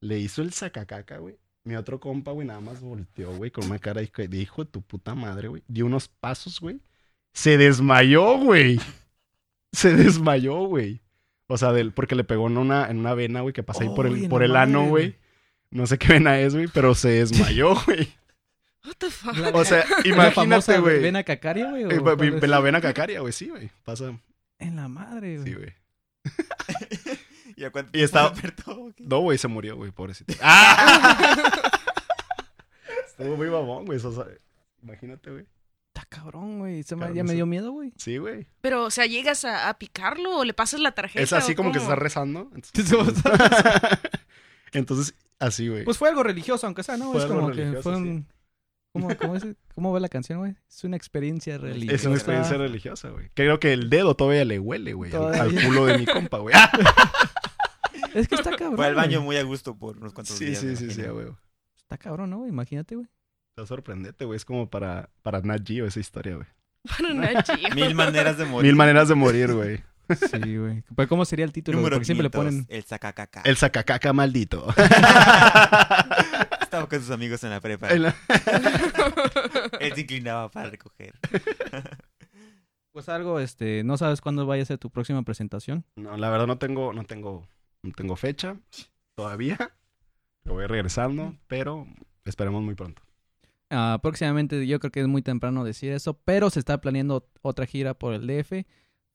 Le hizo el sacacaca, güey. Mi otro compa, güey, nada más volteó, güey, con una cara de hijo de hijo de tu puta madre, güey. Dio unos pasos, güey. Se desmayó, güey. Se desmayó, güey. O sea, del, porque le pegó en una, en una vena, güey, que pasa ahí por el, por el ano, güey. No sé qué vena es, güey, pero se desmayó, güey. what the fuck? O sea, imagínate, güey. vena cacaria, güey. Eh? La vena cacaria, güey, sí, güey. Pasa, En la madre, güey. sí, güey. ¿Y a cuánto Y tiempo estaba- despertó? No, güey, se murió, güey, pobrecito. ¡Ah! Estuvo muy babón, güey. eso, o sea, imagínate, güey. Está cabrón, güey. Se me- Cabrón, ya me dio miedo, güey. Sí, güey. Pero, o sea, ¿llegas a, a picarlo o le pasas la tarjeta? Es así como que se está rezando. Entonces- Entonces, así, güey. Pues fue algo religioso, aunque sea, ¿no? Fue es algo como que fue un... ¿Cómo, cómo, es- ¿Cómo va la canción, güey? Es una experiencia religiosa. es una experiencia religiosa, güey. Creo que el dedo todavía le huele, güey, al, culo de mi compa, güey. Es que está cabrón. Fue al baño güey. muy a gusto por unos cuantos Sí, días. sí, sí, sí, imagino. güey. Está cabrón, ¿no? güey? Imagínate, güey. Está sorprendente, güey. Es como para, para Nat Geo esa historia, güey. Para una chica. Mil maneras de morir. Mil maneras de morir, güey. Sí, güey. Pero ¿cómo sería el título? Número Porque siempre le 500, ponen... El sacacaca. El sacacaca maldito. Estaba con sus amigos en la prepa. En la- Él se inclinaba para recoger. Pues algo, este... No sabes cuándo vaya a ser tu próxima presentación. No, la verdad no tengo, no tengo, no tengo fecha todavía. Lo voy regresando, pero esperemos muy pronto. Ah, próximamente yo creo que es muy temprano decir eso, pero se está planeando otra gira por el DF.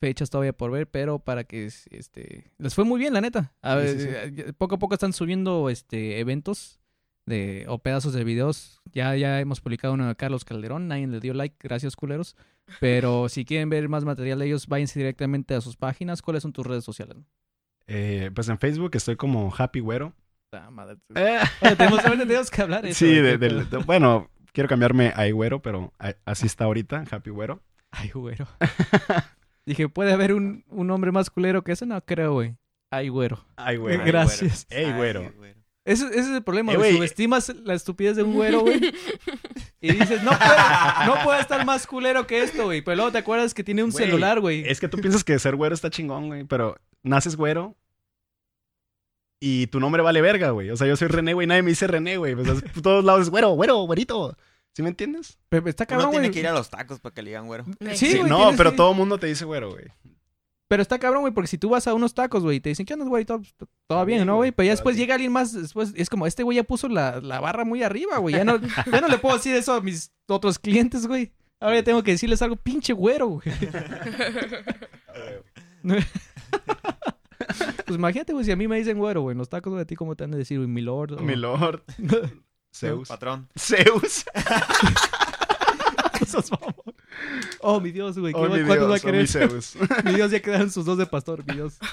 Fechas todavía por ver, pero para que este les fue muy bien, la neta. A Sí, ver, sí, eh, Poco a poco están subiendo este eventos de o pedazos de videos. Ya ya hemos publicado uno de Carlos Calderón, nadie le dio like, gracias culeros. Pero si quieren ver más material de ellos, váyanse directamente a sus páginas. ¿Cuáles son tus redes sociales? Eh, pues en Facebook estoy como Happy Güero. Ah, madre. Oye, tenemos, tenemos que hablar eso. sí, güey, de- bueno, quiero cambiarme a Güero, pero a- así está ahorita, Happy Güero. Ay, güero. Dije, ¿puede haber un, un hombre más culero que ese? No creo, güey. Ay, güero. Ay, Ay, güero. Gracias. Ey, Ay, güero. Ese, ese es el problema, Eh, güey. Subestimas la estupidez de un güero, güey. Y dices, no puede, no puede estar más culero que esto, güey. Pero luego te acuerdas que tiene un celular, güey. Es que tú piensas que ser güero está chingón, güey, pero naces güero y tu nombre vale verga, güey. O sea, yo soy René, güey, nadie me dice René, güey. Pues, por todos lados es güero, güero, güerito. ¿Sí me entiendes? Pero está cabrón, tiene güey. que ir a los tacos para que le digan güero. Sí, güey, no, tienes pero que- todo el mundo te dice güero, güey. Pero está cabrón, güey, porque si tú vas a unos tacos, güey, y te dicen, ¿qué onda, güey? Todo, todo Está bien, ¿no, güey? Pero ya después llega alguien más, después es como, este güey ya puso la, la barra muy arriba, güey. Ya no, ya no le puedo decir eso a mis otros clientes, güey. Ahora ya tengo que decirles algo pinche güero, güey. Pues imagínate, güey, si a mí me dicen güero, güey, en los tacos, güey, a ti cómo te han de decir, güey, mi lord. o- Mi lord. Zeus. Patrón. Zeus. Sos mamón. Oh, mi Dios, güey, ¿qué Oh, va- mi ¿cuántos va a oh, querer? mi Zeus. Mi Dios, ya quedaron sus dos de pastor, mi Dios.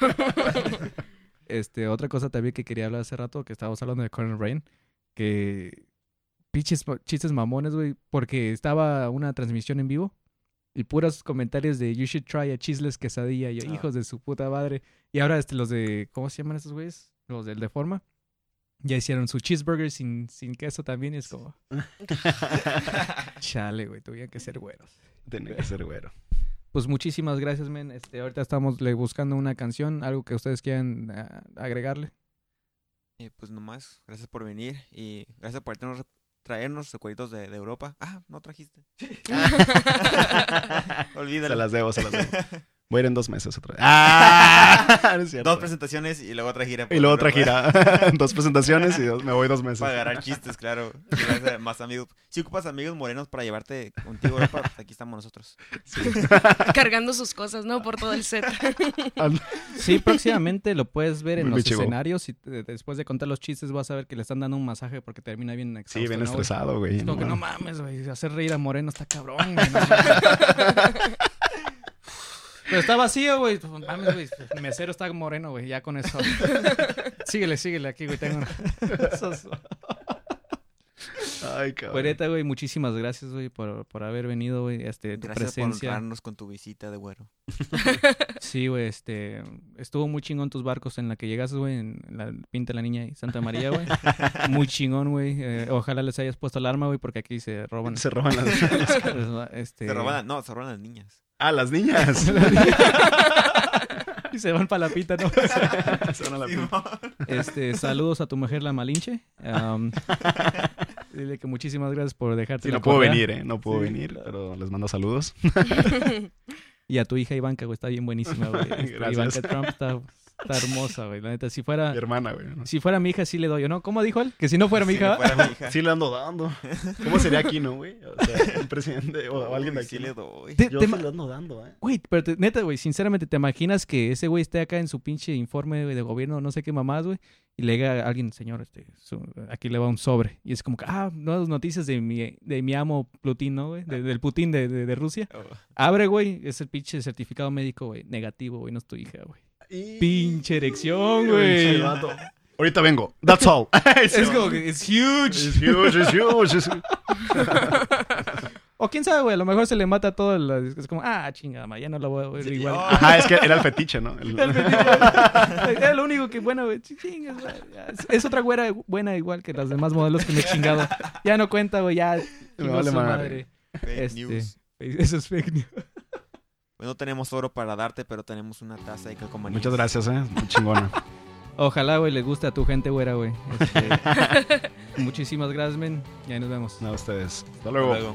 Este, otra cosa también que quería hablar hace rato, que estábamos hablando de Conan Rain, que pinches ma- chistes mamones, güey, porque estaba una transmisión en vivo y puros comentarios de you should try a cheeseless quesadilla y yo, Ah. hijos de su puta madre. Y ahora este, los de, ¿cómo se llaman estos güeyes? Los del Deforma. Ya hicieron su cheeseburger sin, sin queso también y es como, chale, güey, tuvieron que ser güeros. Tiene que ser güero. Pues muchísimas gracias, men. Este, ahorita estamos le buscando una canción, algo que ustedes quieran ah, agregarle. Y pues nomás, gracias por venir y gracias por traernos, traernos recuerditos de, de Europa. Ah, no trajiste. Olvídalo. Se las debo, se las debo. Voy a ir en dos meses otra vez. ¡Ah! No es cierto. Dos presentaciones y luego otra gira. Y luego otra gira. dos presentaciones y dos- me voy dos meses. Para agarrar chistes, claro. A más amigos. Si ocupas amigos morenos para llevarte contigo Europa, pues aquí estamos nosotros. Cargando sus cosas, ¿no? Por todo el set. Sí, próximamente lo puedes ver en Muy los chivo. escenarios y te- después de contar los chistes vas a ver que le están dando un masaje porque termina bien exhausto, Sí, bien estresado, güey. Es como que no mames. mames, güey, hacer reír a Moreno está cabrón, güey. Pero está vacío, güey. Pues, Mames, güey. El mesero está moreno, güey. Ya con eso. síguele, síguele aquí, güey. Tengo una... Ay, cabrón. Güey, neta, güey, muchísimas gracias, güey, por, por haber venido, güey. Este, tu Gracias por presencia. honrarnos con tu visita de güero. Sí, güey, este, estuvo muy chingón tus barcos en la que llegaste, güey, en la Pinta la Niña y Santa María, güey. Muy chingón, güey. Eh, ojalá les hayas puesto alarma, güey, porque aquí se roban. Se roban las... este, Se roban, no, se roban las niñas. Ah, las niñas. y se van para la pinta, ¿no? Se van a la pinta. Este, saludos a tu mujer, la Malinche. Am, dile que muchísimas gracias por dejarte Sí, la no puedo venir, ¿eh? No puedo Sí, venir, claro. pero les mando saludos. Y a tu hija Ivanka, güey, está bien buenísima, güey. Este, Gracias. Ivanka Trump está, está hermosa, güey. La neta, si fuera, Mi hermana, güey. ¿no? si fuera mi hija, sí le doy, ¿o ¿no? ¿Cómo dijo él? Que si no fuera mi Si hija, no fuera mi hija. Sí le ando dando. ¿Cómo sería aquí, no, güey? O sea, un presidente o, o alguien de aquí. le doy. Te- Yo te sí le ando dando, ¿eh? Güey, pero te- neta, güey, sinceramente, ¿te imaginas que ese güey esté acá en su pinche informe güey, de gobierno, no sé qué mamás, güey? Y le diga a alguien, señor, este, su- aquí le va un sobre. Y es como que, ah, nuevas noticias de mi, de mi amo Putin, ¿no, güey? De- del Putin de, de- de Rusia. Oh. Abre, güey, es el pinche certificado médico, güey, negativo, güey, no es tu hija, güey. Y- Pinche erección, güey. Ahorita vengo. That's all. Es como que es huge. Es huge, es huge. O quién sabe, güey, a lo mejor se le mata todo. el- es como, ah, chingada, ya no lo voy a ver igual. Ajá, es que era el fetiche, ¿no? El- Era lo único que, bueno, güey, chingas, güey, ya. Es- otra güera buena igual que las demás modelos que me he chingado. Ya no cuenta, güey, ya. chingó vale su madre. Fake Este, news. Eso es fake news. No tenemos oro para darte, pero tenemos una taza de calcomanías. Muchas gracias, ¿eh? Muy chingona. Ojalá, güey, les guste a tu gente, güera, güey. Este, muchísimas gracias, men. Y ahí nos vemos. No, a ustedes. Hasta Hasta luego. luego.